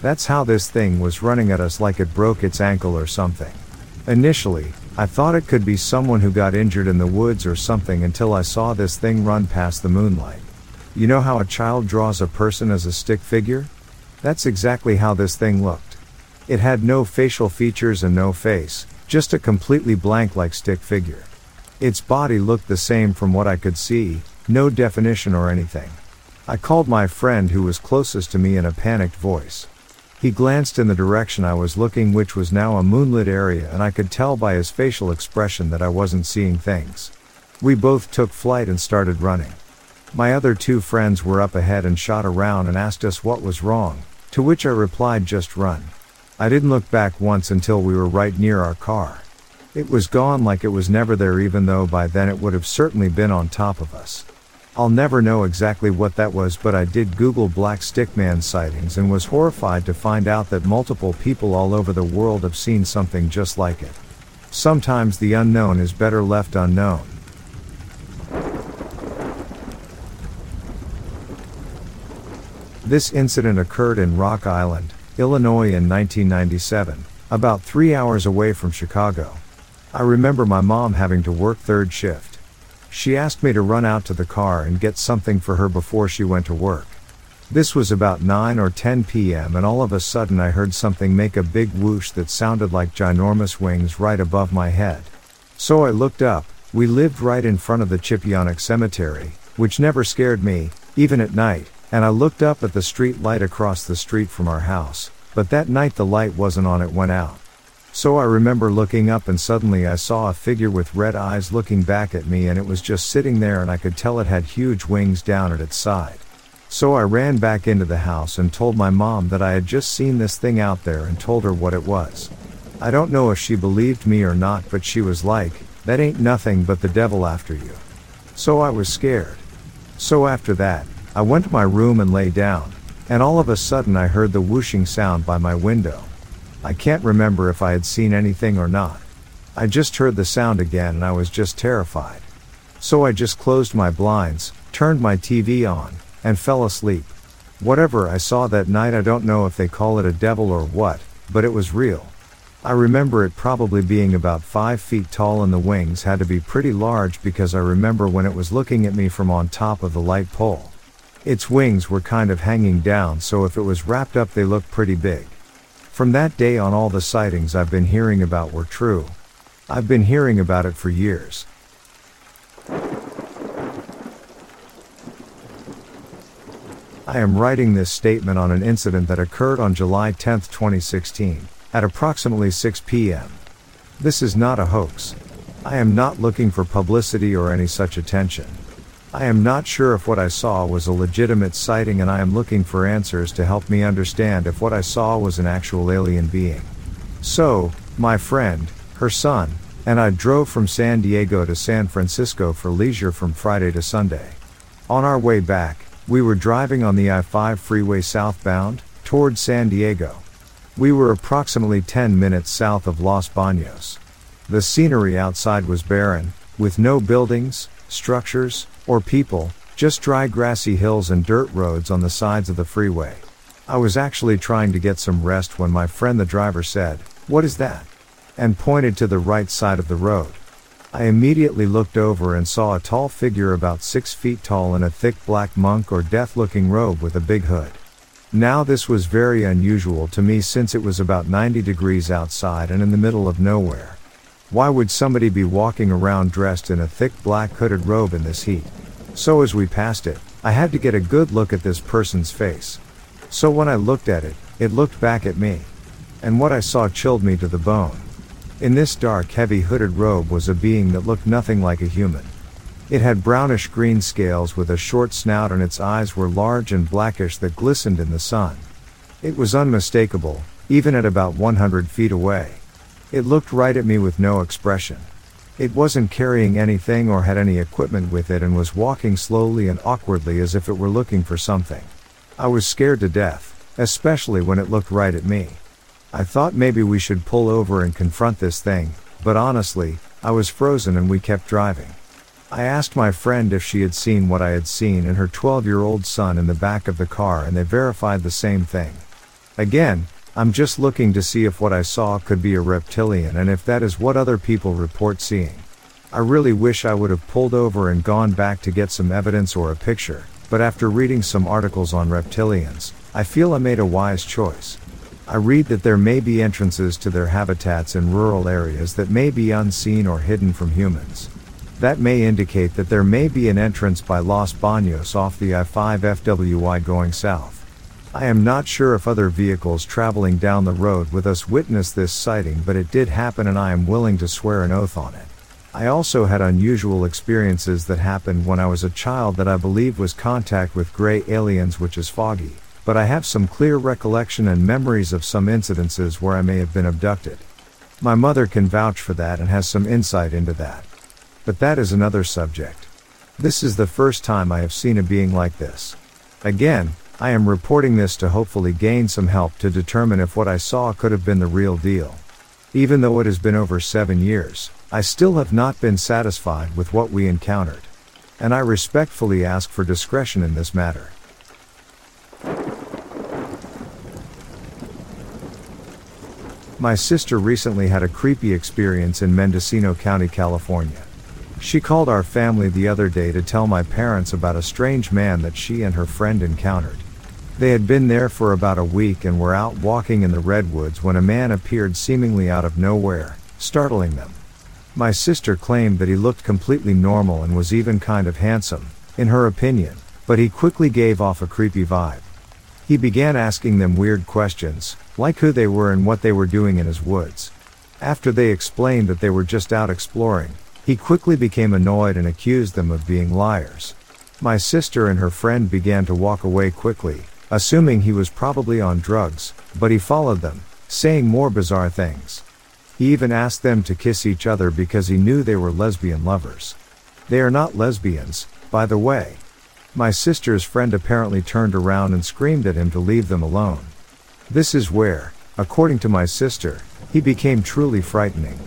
That's how this thing was running at us like it broke its ankle or something. Initially, I thought it could be someone who got injured in the woods or something until I saw this thing run past the moonlight. You know how a child draws a person as a stick figure? That's exactly how this thing looked. It had no facial features and no face, just a completely blank like stick figure. Its body looked the same from what I could see, no definition or anything. I called my friend who was closest to me in a panicked voice. He glanced in the direction I was looking, which was now a moonlit area, and I could tell by his facial expression that I wasn't seeing things. We both took flight and started running. My other two friends were up ahead and shot around and asked us what was wrong, to which I replied just run. I didn't look back once until we were right near our car. It was gone like it was never there even though by then it would have certainly been on top of us. I'll never know exactly what that was, but I did Google Black Stickman sightings and was horrified to find out that multiple people all over the world have seen something just like it. Sometimes the unknown is better left unknown. This incident occurred in Rock Island, Illinois in 1997, about three hours away from Chicago. I remember my mom having to work third shift. She asked me to run out to the car and get something for her before she went to work. This was about 9 or 10 p.m., and all of a sudden I heard something make a big whoosh that sounded like ginormous wings right above my head. So I looked up. We lived right in front of the Chippiannock Cemetery, which never scared me, even at night, and I looked up at the street light across the street from our house, but that night the light wasn't on, it went out. So I remember looking up and suddenly I saw a figure with red eyes looking back at me and it was just sitting there and I could tell it had huge wings down at its side. So I ran back into the house and told my mom that I had just seen this thing out there and told her what it was. I don't know if she believed me or not, but she was like, that ain't nothing but the devil after you. So I was scared. So after that, I went to my room and lay down, and all of a sudden I heard the whooshing sound by my window. I can't remember if I had seen anything or not. I just heard the sound again and I was just terrified. So I just closed my blinds, turned my TV on, and fell asleep. Whatever I saw that night, I don't know if they call it a devil or what, but it was real. I remember it probably being about 5 feet tall and the wings had to be pretty large because I remember when it was looking at me from on top of the light pole. Its wings were kind of hanging down so if it was wrapped up they looked pretty big. From that day on, all the sightings I've been hearing about were true. I've been hearing about it for years. I am writing this statement on an incident that occurred on July 10, 2016, at approximately 6 p.m. This is not a hoax. I am not looking for publicity or any such attention. I am not sure if what I saw was a legitimate sighting and I am looking for answers to help me understand if what I saw was an actual alien being. So, my friend, her son, and I drove from San Diego to San Francisco for leisure from Friday to Sunday. On our way back, we were driving on the I 5 freeway southbound, toward San Diego. We were approximately 10 minutes south of Los Banos. The scenery outside was barren, with no buildings, structures, or people, just dry grassy hills and dirt roads on the sides of the freeway. I was actually trying to get some rest when my friend the driver said, What is that? and pointed to the right side of the road. I immediately looked over and saw a tall figure about six feet tall in a thick black monk or death looking robe with a big hood. Now this was very unusual to me since it was about 90 degrees outside and in the middle of nowhere. Why would somebody be walking around dressed in a thick black hooded robe in this heat? So as we passed it, I had to get a good look at this person's face. So when I looked at it, it looked back at me. And what I saw chilled me to the bone. In this dark, heavy hooded robe was a being that looked nothing like a human. It had brownish green scales with a short snout and its eyes were large and blackish that glistened in the sun. It was unmistakable, even at about 100 feet away. It looked right at me with no expression. It wasn't carrying anything or had any equipment with it and was walking slowly and awkwardly as if it were looking for something. I was scared to death, especially when it looked right at me. I thought maybe we should pull over and confront this thing, but honestly, I was frozen and we kept driving. I asked my friend if she had seen what I had seen and her 12 year old son in the back of the car and they verified the same thing. Again, I'm just looking to see if what I saw could be a reptilian and if that is what other people report seeing. I really wish I would have pulled over and gone back to get some evidence or a picture, but after reading some articles on reptilians, I feel I made a wise choice. I read that there may be entrances to their habitats in rural areas that may be unseen or hidden from humans. That may indicate that there may be an entrance by Los Banos off the I 5 FWI going south. I am not sure if other vehicles traveling down the road with us witnessed this sighting, but it did happen and I am willing to swear an oath on it. I also had unusual experiences that happened when I was a child that I believe was contact with gray aliens, which is foggy, but I have some clear recollection and memories of some incidences where I may have been abducted. My mother can vouch for that and has some insight into that. But that is another subject. This is the first time I have seen a being like this. Again, I am reporting this to hopefully gain some help to determine if what I saw could have been the real deal. Even though it has been over seven years, I still have not been satisfied with what we encountered. And I respectfully ask for discretion in this matter. My sister recently had a creepy experience in Mendocino County, California. She called our family the other day to tell my parents about a strange man that she and her friend encountered. They had been there for about a week and were out walking in the redwoods when a man appeared seemingly out of nowhere, startling them. My sister claimed that he looked completely normal and was even kind of handsome, in her opinion, but he quickly gave off a creepy vibe. He began asking them weird questions, like who they were and what they were doing in his woods. After they explained that they were just out exploring, he quickly became annoyed and accused them of being liars. My sister and her friend began to walk away quickly, assuming he was probably on drugs, but he followed them, saying more bizarre things. He even asked them to kiss each other because he knew they were lesbian lovers. They are not lesbians, by the way. My sister's friend apparently turned around and screamed at him to leave them alone. This is where, according to my sister, he became truly frightening.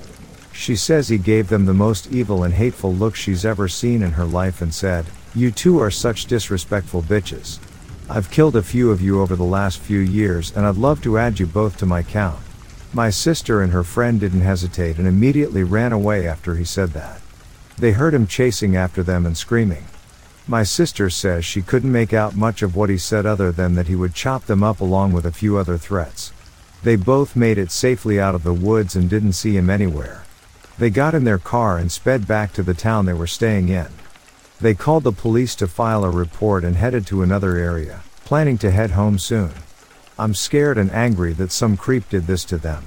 She says he gave them the most evil and hateful look she's ever seen in her life and said, You two are such disrespectful bitches. I've killed a few of you over the last few years and I'd love to add you both to my count. My sister and her friend didn't hesitate and immediately ran away after he said that. They heard him chasing after them and screaming. My sister says she couldn't make out much of what he said other than that he would chop them up along with a few other threats. They both made it safely out of the woods and didn't see him anywhere. They got in their car and sped back to the town they were staying in. They called the police to file a report and headed to another area, planning to head home soon. I'm scared and angry that some creep did this to them.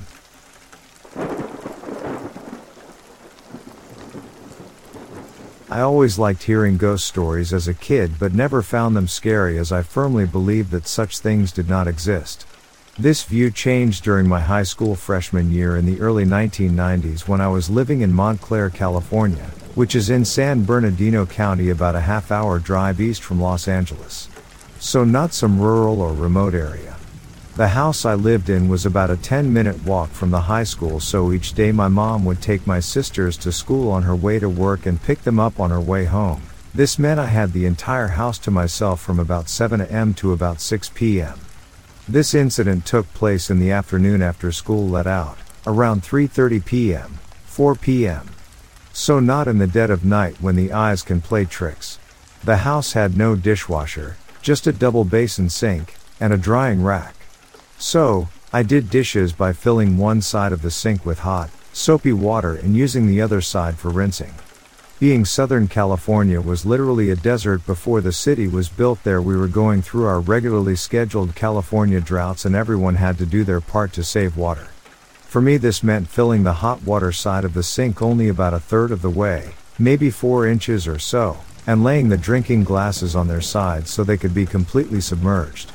I always liked hearing ghost stories as a kid but never found them scary as I firmly believed that such things did not exist. This view changed during my high school freshman year in the early 1990s when I was living in Montclair, California, which is in San Bernardino County about a half hour drive east from Los Angeles. So not some rural or remote area. The house I lived in was about a 10 minute walk from the high school so each day my mom would take my sisters to school on her way to work and pick them up on her way home. This meant I had the entire house to myself from about 7 am to about 6 pm. This incident took place in the afternoon after school let out, around 3:30 p.m., 4 p.m. So not in the dead of night when the eyes can play tricks. The house had no dishwasher, just a double basin sink and a drying rack. So, I did dishes by filling one side of the sink with hot, soapy water and using the other side for rinsing. Being Southern California was literally a desert before the city was built there we were going through our regularly scheduled California droughts and everyone had to do their part to save water. For me this meant filling the hot water side of the sink only about a third of the way, maybe 4 inches or so, and laying the drinking glasses on their sides so they could be completely submerged.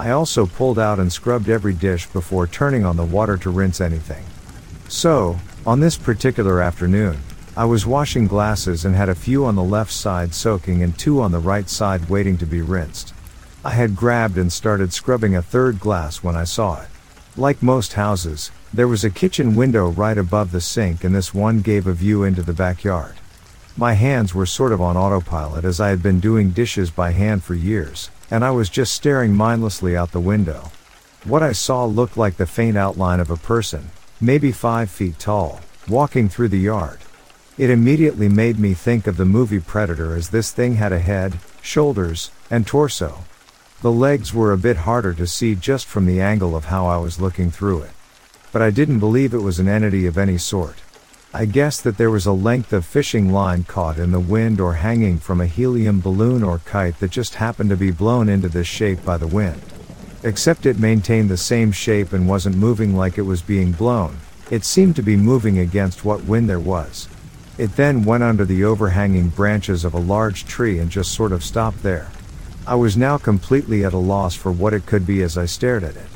I also pulled out and scrubbed every dish before turning on the water to rinse anything. So, on this particular afternoon, I was washing glasses and had a few on the left side soaking and two on the right side waiting to be rinsed. I had grabbed and started scrubbing a third glass when I saw it. Like most houses, there was a kitchen window right above the sink and this one gave a view into the backyard. My hands were sort of on autopilot as I had been doing dishes by hand for years, and I was just staring mindlessly out the window. What I saw looked like the faint outline of a person, maybe five feet tall, walking through the yard. It immediately made me think of the movie Predator as this thing had a head, shoulders, and torso. The legs were a bit harder to see just from the angle of how I was looking through it. But I didn't believe it was an entity of any sort. I guessed that there was a length of fishing line caught in the wind or hanging from a helium balloon or kite that just happened to be blown into this shape by the wind. Except it maintained the same shape and wasn't moving like it was being blown, it seemed to be moving against what wind there was. It then went under the overhanging branches of a large tree and just sort of stopped there. I was now completely at a loss for what it could be as I stared at it.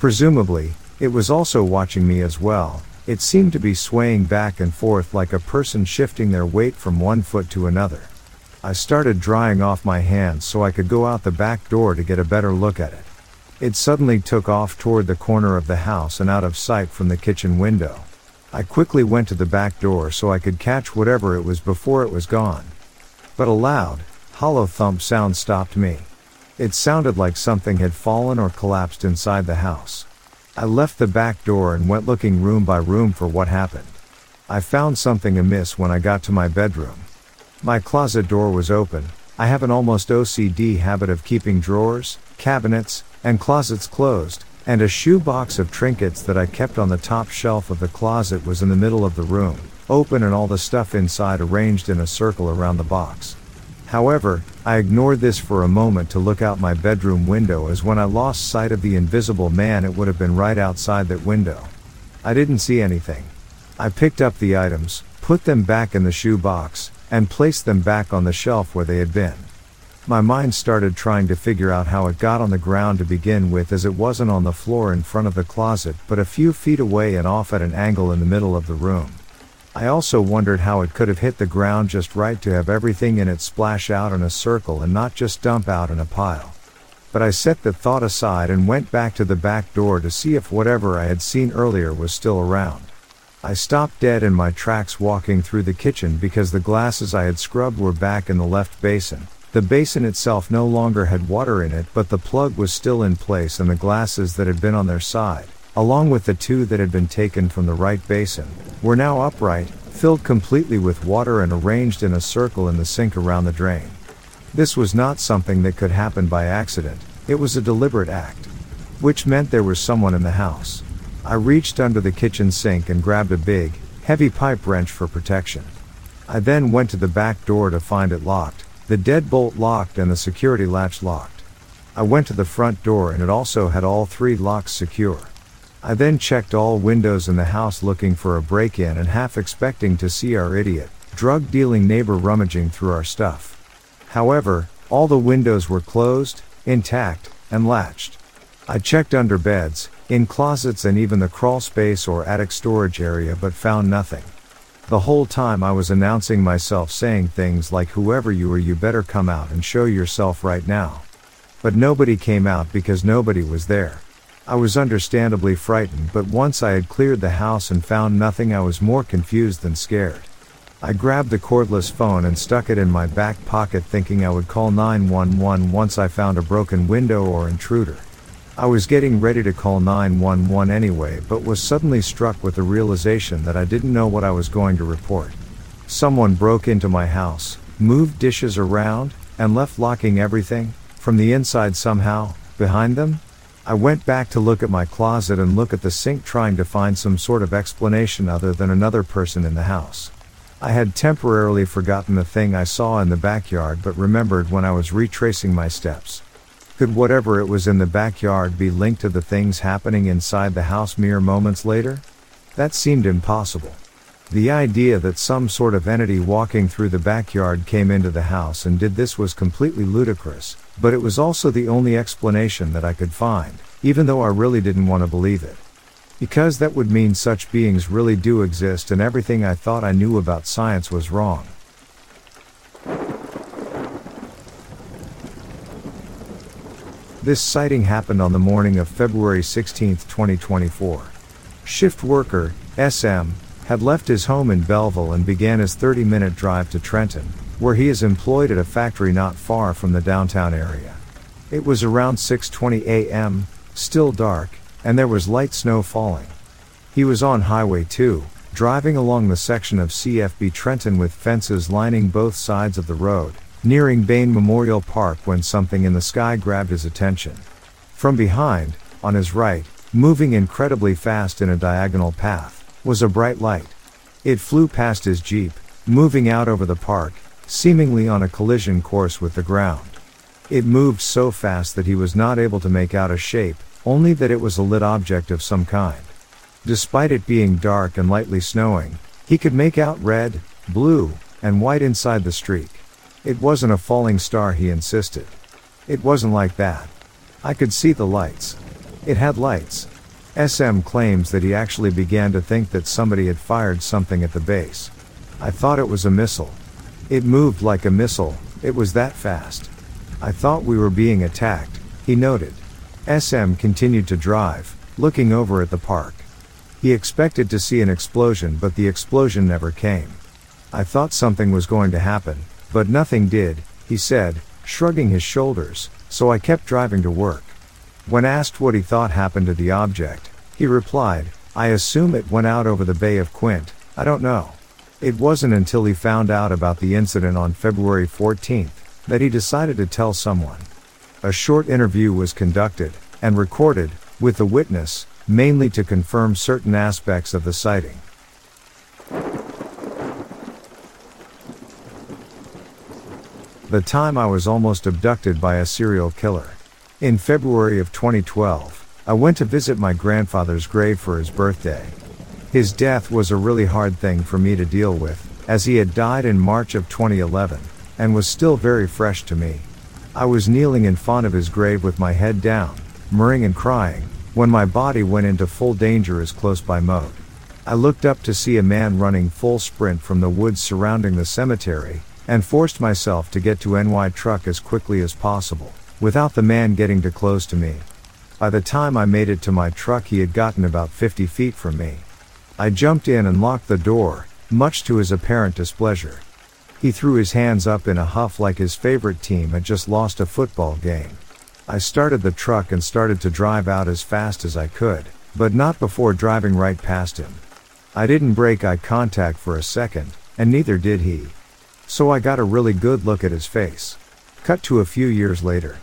Presumably, it was also watching me as well. It seemed to be swaying back and forth like a person shifting their weight from one foot to another. I started drying off my hands so I could go out the back door to get a better look at it. It suddenly took off toward the corner of the house and out of sight from the kitchen window. I quickly went to the back door so I could catch whatever it was before it was gone. But a loud, hollow thump sound stopped me. It sounded like something had fallen or collapsed inside the house. I left the back door and went looking room by room for what happened. I found something amiss when I got to my bedroom. My closet door was open. I have an almost OCD habit of keeping drawers, cabinets, and closets closed, and a shoebox of trinkets that I kept on the top shelf of the closet was in the middle of the room, open and all the stuff inside arranged in a circle around the box. However, I ignored this for a moment to look out my bedroom window as when I lost sight of the invisible man it would have been right outside that window. I didn't see anything. I picked up the items, put them back in the shoe box, and placed them back on the shelf where they had been. My mind started trying to figure out how it got on the ground to begin with as it wasn't on the floor in front of the closet but a few feet away and off at an angle in the middle of the room. I also wondered how it could have hit the ground just right to have everything in it splash out in a circle and not just dump out in a pile. But I set the thought aside and went back to the back door to see if whatever I had seen earlier was still around. I stopped dead in my tracks walking through the kitchen because the glasses I had scrubbed were back in the left basin. The basin itself no longer had water in it, but the plug was still in place and the glasses that had been on their side, along with the two that had been taken from the right basin, were now upright, filled completely with water and arranged in a circle in the sink around the drain. This was not something that could happen by accident, it was a deliberate act. Which meant there was someone in the house. I reached under the kitchen sink and grabbed a big, heavy pipe wrench for protection. I then went to the back door to find it locked, the deadbolt locked and the security latch locked. I went to the front door and it also had all three locks secure. I then checked all windows in the house looking for a break in and half expecting to see our idiot, drug dealing neighbor rummaging through our stuff. However, all the windows were closed, intact, and latched. I checked under beds, in closets, and even the crawl space or attic storage area but found nothing. The whole time I was announcing myself saying things like, Whoever you are, you better come out and show yourself right now. But nobody came out because nobody was there. I was understandably frightened, but once I had cleared the house and found nothing, I was more confused than scared. I grabbed the cordless phone and stuck it in my back pocket, thinking I would call 911 once I found a broken window or intruder. I was getting ready to call 911 anyway, but was suddenly struck with the realization that I didn't know what I was going to report. Someone broke into my house, moved dishes around, and left locking everything, from the inside somehow, behind them? I went back to look at my closet and look at the sink trying to find some sort of explanation other than another person in the house. I had temporarily forgotten the thing I saw in the backyard but remembered when I was retracing my steps. Could whatever it was in the backyard be linked to the things happening inside the house mere moments later? That seemed impossible. The idea that some sort of entity walking through the backyard came into the house and did this was completely ludicrous, but it was also the only explanation that I could find, even though I really didn't want to believe it. Because that would mean such beings really do exist and everything I thought I knew about science was wrong. This sighting happened on the morning of February 16, 2024. Shift worker, SM, had left his home in Belleville and began his 30 minute drive to Trenton, where he is employed at a factory not far from the downtown area. It was around 6:20 a.m., still dark, and there was light snow falling. He was on Highway 2, driving along the section of CFB Trenton with fences lining both sides of the road, nearing Bain Memorial Park when something in the sky grabbed his attention. From behind, on his right, moving incredibly fast in a diagonal path, was a bright light. It flew past his Jeep, moving out over the park, seemingly on a collision course with the ground. It moved so fast that he was not able to make out a shape, only that it was a lit object of some kind. Despite it being dark and lightly snowing, he could make out red, blue, and white inside the streak. It wasn't a falling star, he insisted. It wasn't like that. I could see the lights. It had lights. SM claims that he actually began to think that somebody had fired something at the base. I thought it was a missile. It moved like a missile, it was that fast. I thought we were being attacked, he noted. SM continued to drive, looking over at the park. He expected to see an explosion, but the explosion never came. I thought something was going to happen, but nothing did, he said, shrugging his shoulders, so I kept driving to work. When asked what he thought happened to the object, He replied, I assume it went out over the Bay of Quinte, I don't know. It wasn't until he found out about the incident on February 14th that he decided to tell someone. A short interview was conducted and recorded with the witness, mainly to confirm certain aspects of the sighting. The time I was almost abducted by a serial killer. In February of 2012, I went to visit my grandfather's grave for his birthday. His death was a really hard thing for me to deal with, as he had died in March of 2011, and was still very fresh to me. I was kneeling in front of his grave with my head down, murmuring and crying, when my body went into full danger as close by mode. I looked up to see a man running full sprint from the woods surrounding the cemetery, and forced myself to get to NY truck as quickly as possible, without the man getting too close to me. By the time I made it to my truck, he had gotten about 50 feet from me. I jumped in and locked the door, much to his apparent displeasure. He threw his hands up in a huff like his favorite team had just lost a football game. I started the truck and started to drive out as fast as I could, but not before driving right past him. I didn't break eye contact for a second, and neither did he. So I got a really good look at his face. Cut to a few years later.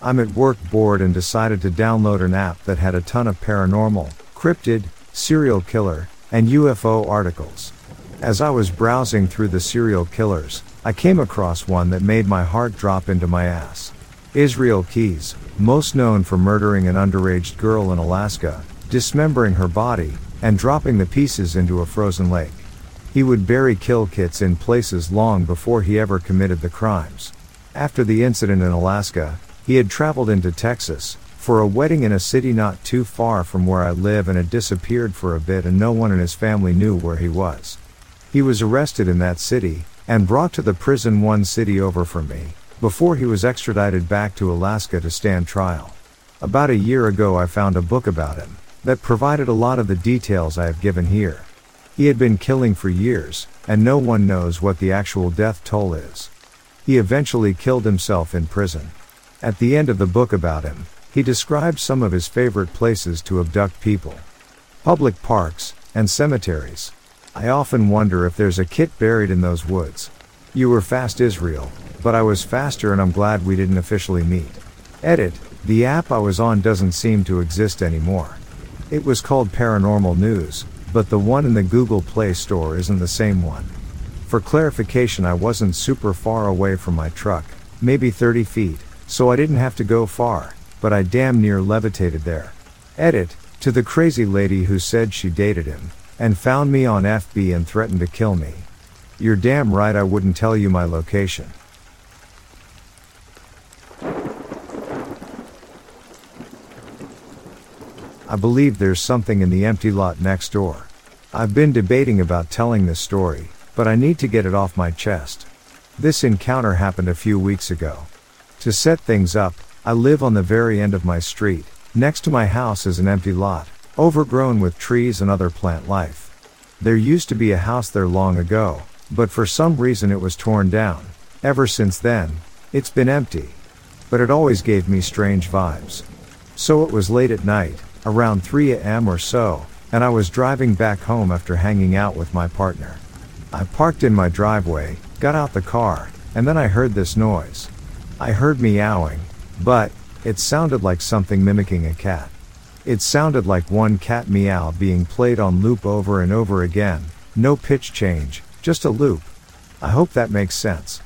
I'm at work bored and decided to download an app that had a ton of paranormal, cryptid, serial killer, and UFO articles. As I was browsing through the serial killers, I came across one that made my heart drop into my ass. Israel Keyes, most known for murdering an underage girl in Alaska, dismembering her body, and dropping the pieces into a frozen lake. He would bury kill kits in places long before he ever committed the crimes. After the incident in Alaska, he had traveled into Texas for a wedding in a city not too far from where I live and had disappeared for a bit and no one in his family knew where he was. He was arrested in that city and brought to the prison one city over from me before he was extradited back to Alaska to stand trial. About a year ago I found a book about him that provided a lot of the details I have given here. He had been killing for years, and no one knows what the actual death toll is. He eventually killed himself in prison. At the end of the book about him, he describes some of his favorite places to abduct people. Public parks, and cemeteries. I often wonder if there's a kit buried in those woods. You were fast Israel, but I was faster and I'm glad we didn't officially meet. Edit, the app I was on doesn't seem to exist anymore. It was called Paranormal News, but the one in the Google Play Store isn't the same one. For clarification, I wasn't super far away from my truck, maybe 30 feet, so I didn't have to go far, but I damn near levitated there. Edit, to the crazy lady who said she dated him, and found me on FB and threatened to kill me. You're damn right I wouldn't tell you my location. I believe there's something in the empty lot next door. I've been debating about telling this story, but I need to get it off my chest. This encounter happened a few weeks ago. To set things up, I live on the very end of my street. Next to my house is an empty lot, overgrown with trees and other plant life. There used to be a house there long ago, but for some reason it was torn down. Ever since then, it's been empty. But it always gave me strange vibes. So it was late at night, around 3 am or so, and I was driving back home after hanging out with my partner. I parked in my driveway, got out the car, and then I heard this noise. I heard meowing, but, it sounded like something mimicking a cat. It sounded like one cat meow being played on loop over and over again, no pitch change, just a loop. I hope that makes sense.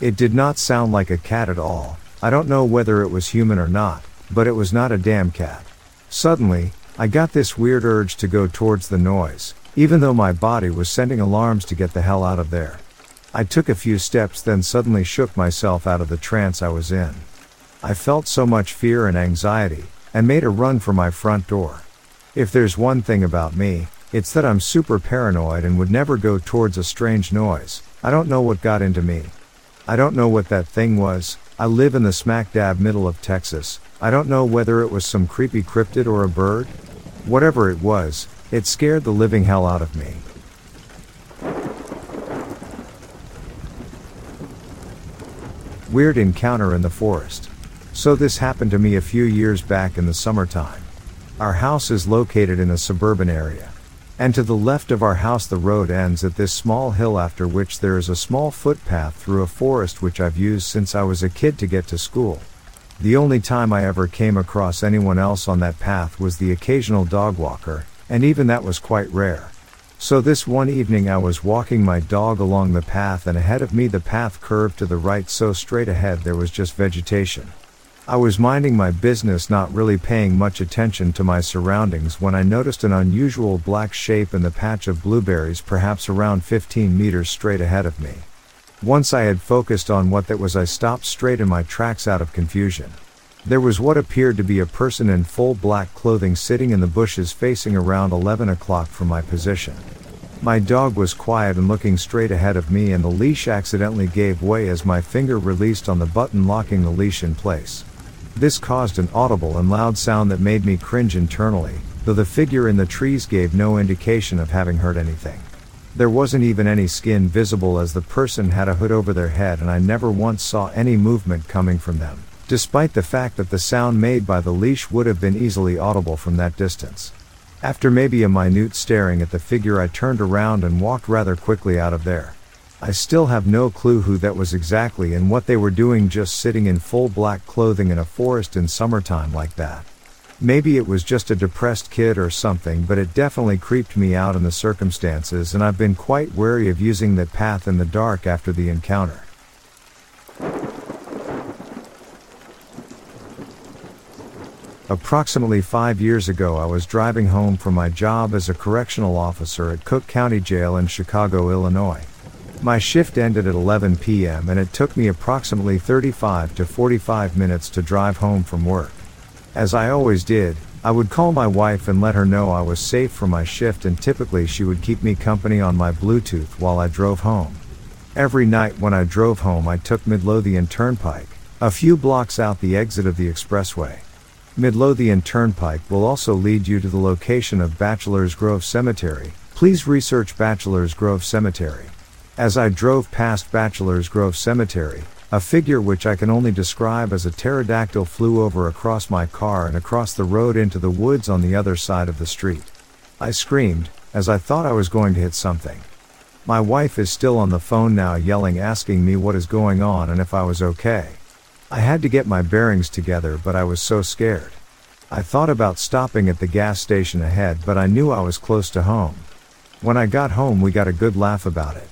It did not sound like a cat at all. I don't know whether it was human or not, but it was not a damn cat. Suddenly, I got this weird urge to go towards the noise, even though my body was sending alarms to get the hell out of there. I took a few steps then suddenly shook myself out of the trance I was in. I felt so much fear and anxiety, and made a run for my front door. If there's one thing about me, it's that I'm super paranoid and would never go towards a strange noise. I don't know what got into me. I don't know what that thing was. I live in the smack dab middle of Texas, I don't know whether it was some creepy cryptid or a bird. Whatever it was, it scared the living hell out of me. Weird encounter in the forest. So this happened to me a few years back in the summertime. Our house is located in a suburban area. And to the left of our house, the road ends at this small hill, after which there is a small footpath through a forest which I've used since I was a kid to get to school. The only time I ever came across anyone else on that path was the occasional dog walker, and even that was quite rare. So this one evening I was walking my dog along the path and ahead of me the path curved to the right so straight ahead there was just vegetation. I was minding my business not really paying much attention to my surroundings when I noticed an unusual black shape in the patch of blueberries perhaps around 15 meters straight ahead of me. Once I had focused on what that was, I stopped straight in my tracks out of confusion. There was what appeared to be a person in full black clothing sitting in the bushes facing around 11 o'clock from my position. My dog was quiet and looking straight ahead of me, and the leash accidentally gave way as my finger released on the button locking the leash in place. This caused an audible and loud sound that made me cringe internally, though the figure in the trees gave no indication of having heard anything. There wasn't even any skin visible as the person had a hood over their head and I never once saw any movement coming from them, despite the fact that the sound made by the leash would have been easily audible from that distance. After maybe a minute staring at the figure I turned around and walked rather quickly out of there. I still have no clue who that was exactly and what they were doing just sitting in full black clothing in a forest in summertime like that. Maybe it was just a depressed kid or something, but it definitely creeped me out in the circumstances, and I've been quite wary of using that path in the dark after the encounter. Approximately five years ago, I was driving home from my job as a correctional officer at Cook County Jail in Chicago, Illinois. My shift ended at 11 p.m., and it took me approximately 35 to 45 minutes to drive home from work. As I always did, I would call my wife and let her know I was safe for my shift and typically she would keep me company on my Bluetooth while I drove home. Every night when I drove home I took Midlothian Turnpike, a few blocks out the exit of the expressway. Midlothian Turnpike will also lead you to the location of Bachelor's Grove Cemetery. Please research Bachelor's Grove Cemetery. As I drove past Bachelor's Grove Cemetery, a figure which I can only describe as a pterodactyl flew over across my car and across the road into the woods on the other side of the street. I screamed, as I thought I was going to hit something. My wife is still on the phone now yelling asking me what is going on and if I was okay. I had to get my bearings together but I was so scared. I thought about stopping at the gas station ahead but I knew I was close to home. When I got home we got a good laugh about it.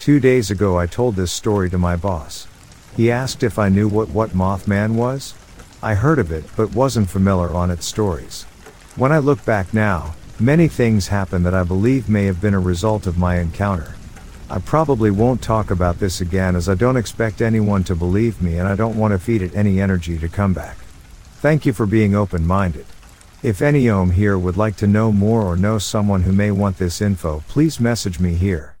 Two days ago I told this story to my boss. He asked if I knew what What Mothman was. I heard of it, but wasn't familiar on its stories. When I look back now, many things happened that I believe may have been a result of my encounter. I probably won't talk about this again as I don't expect anyone to believe me and I don't want to feed it any energy to come back. Thank you for being open minded. If any ohm here would like to know more or know someone who may want this info, please message me here.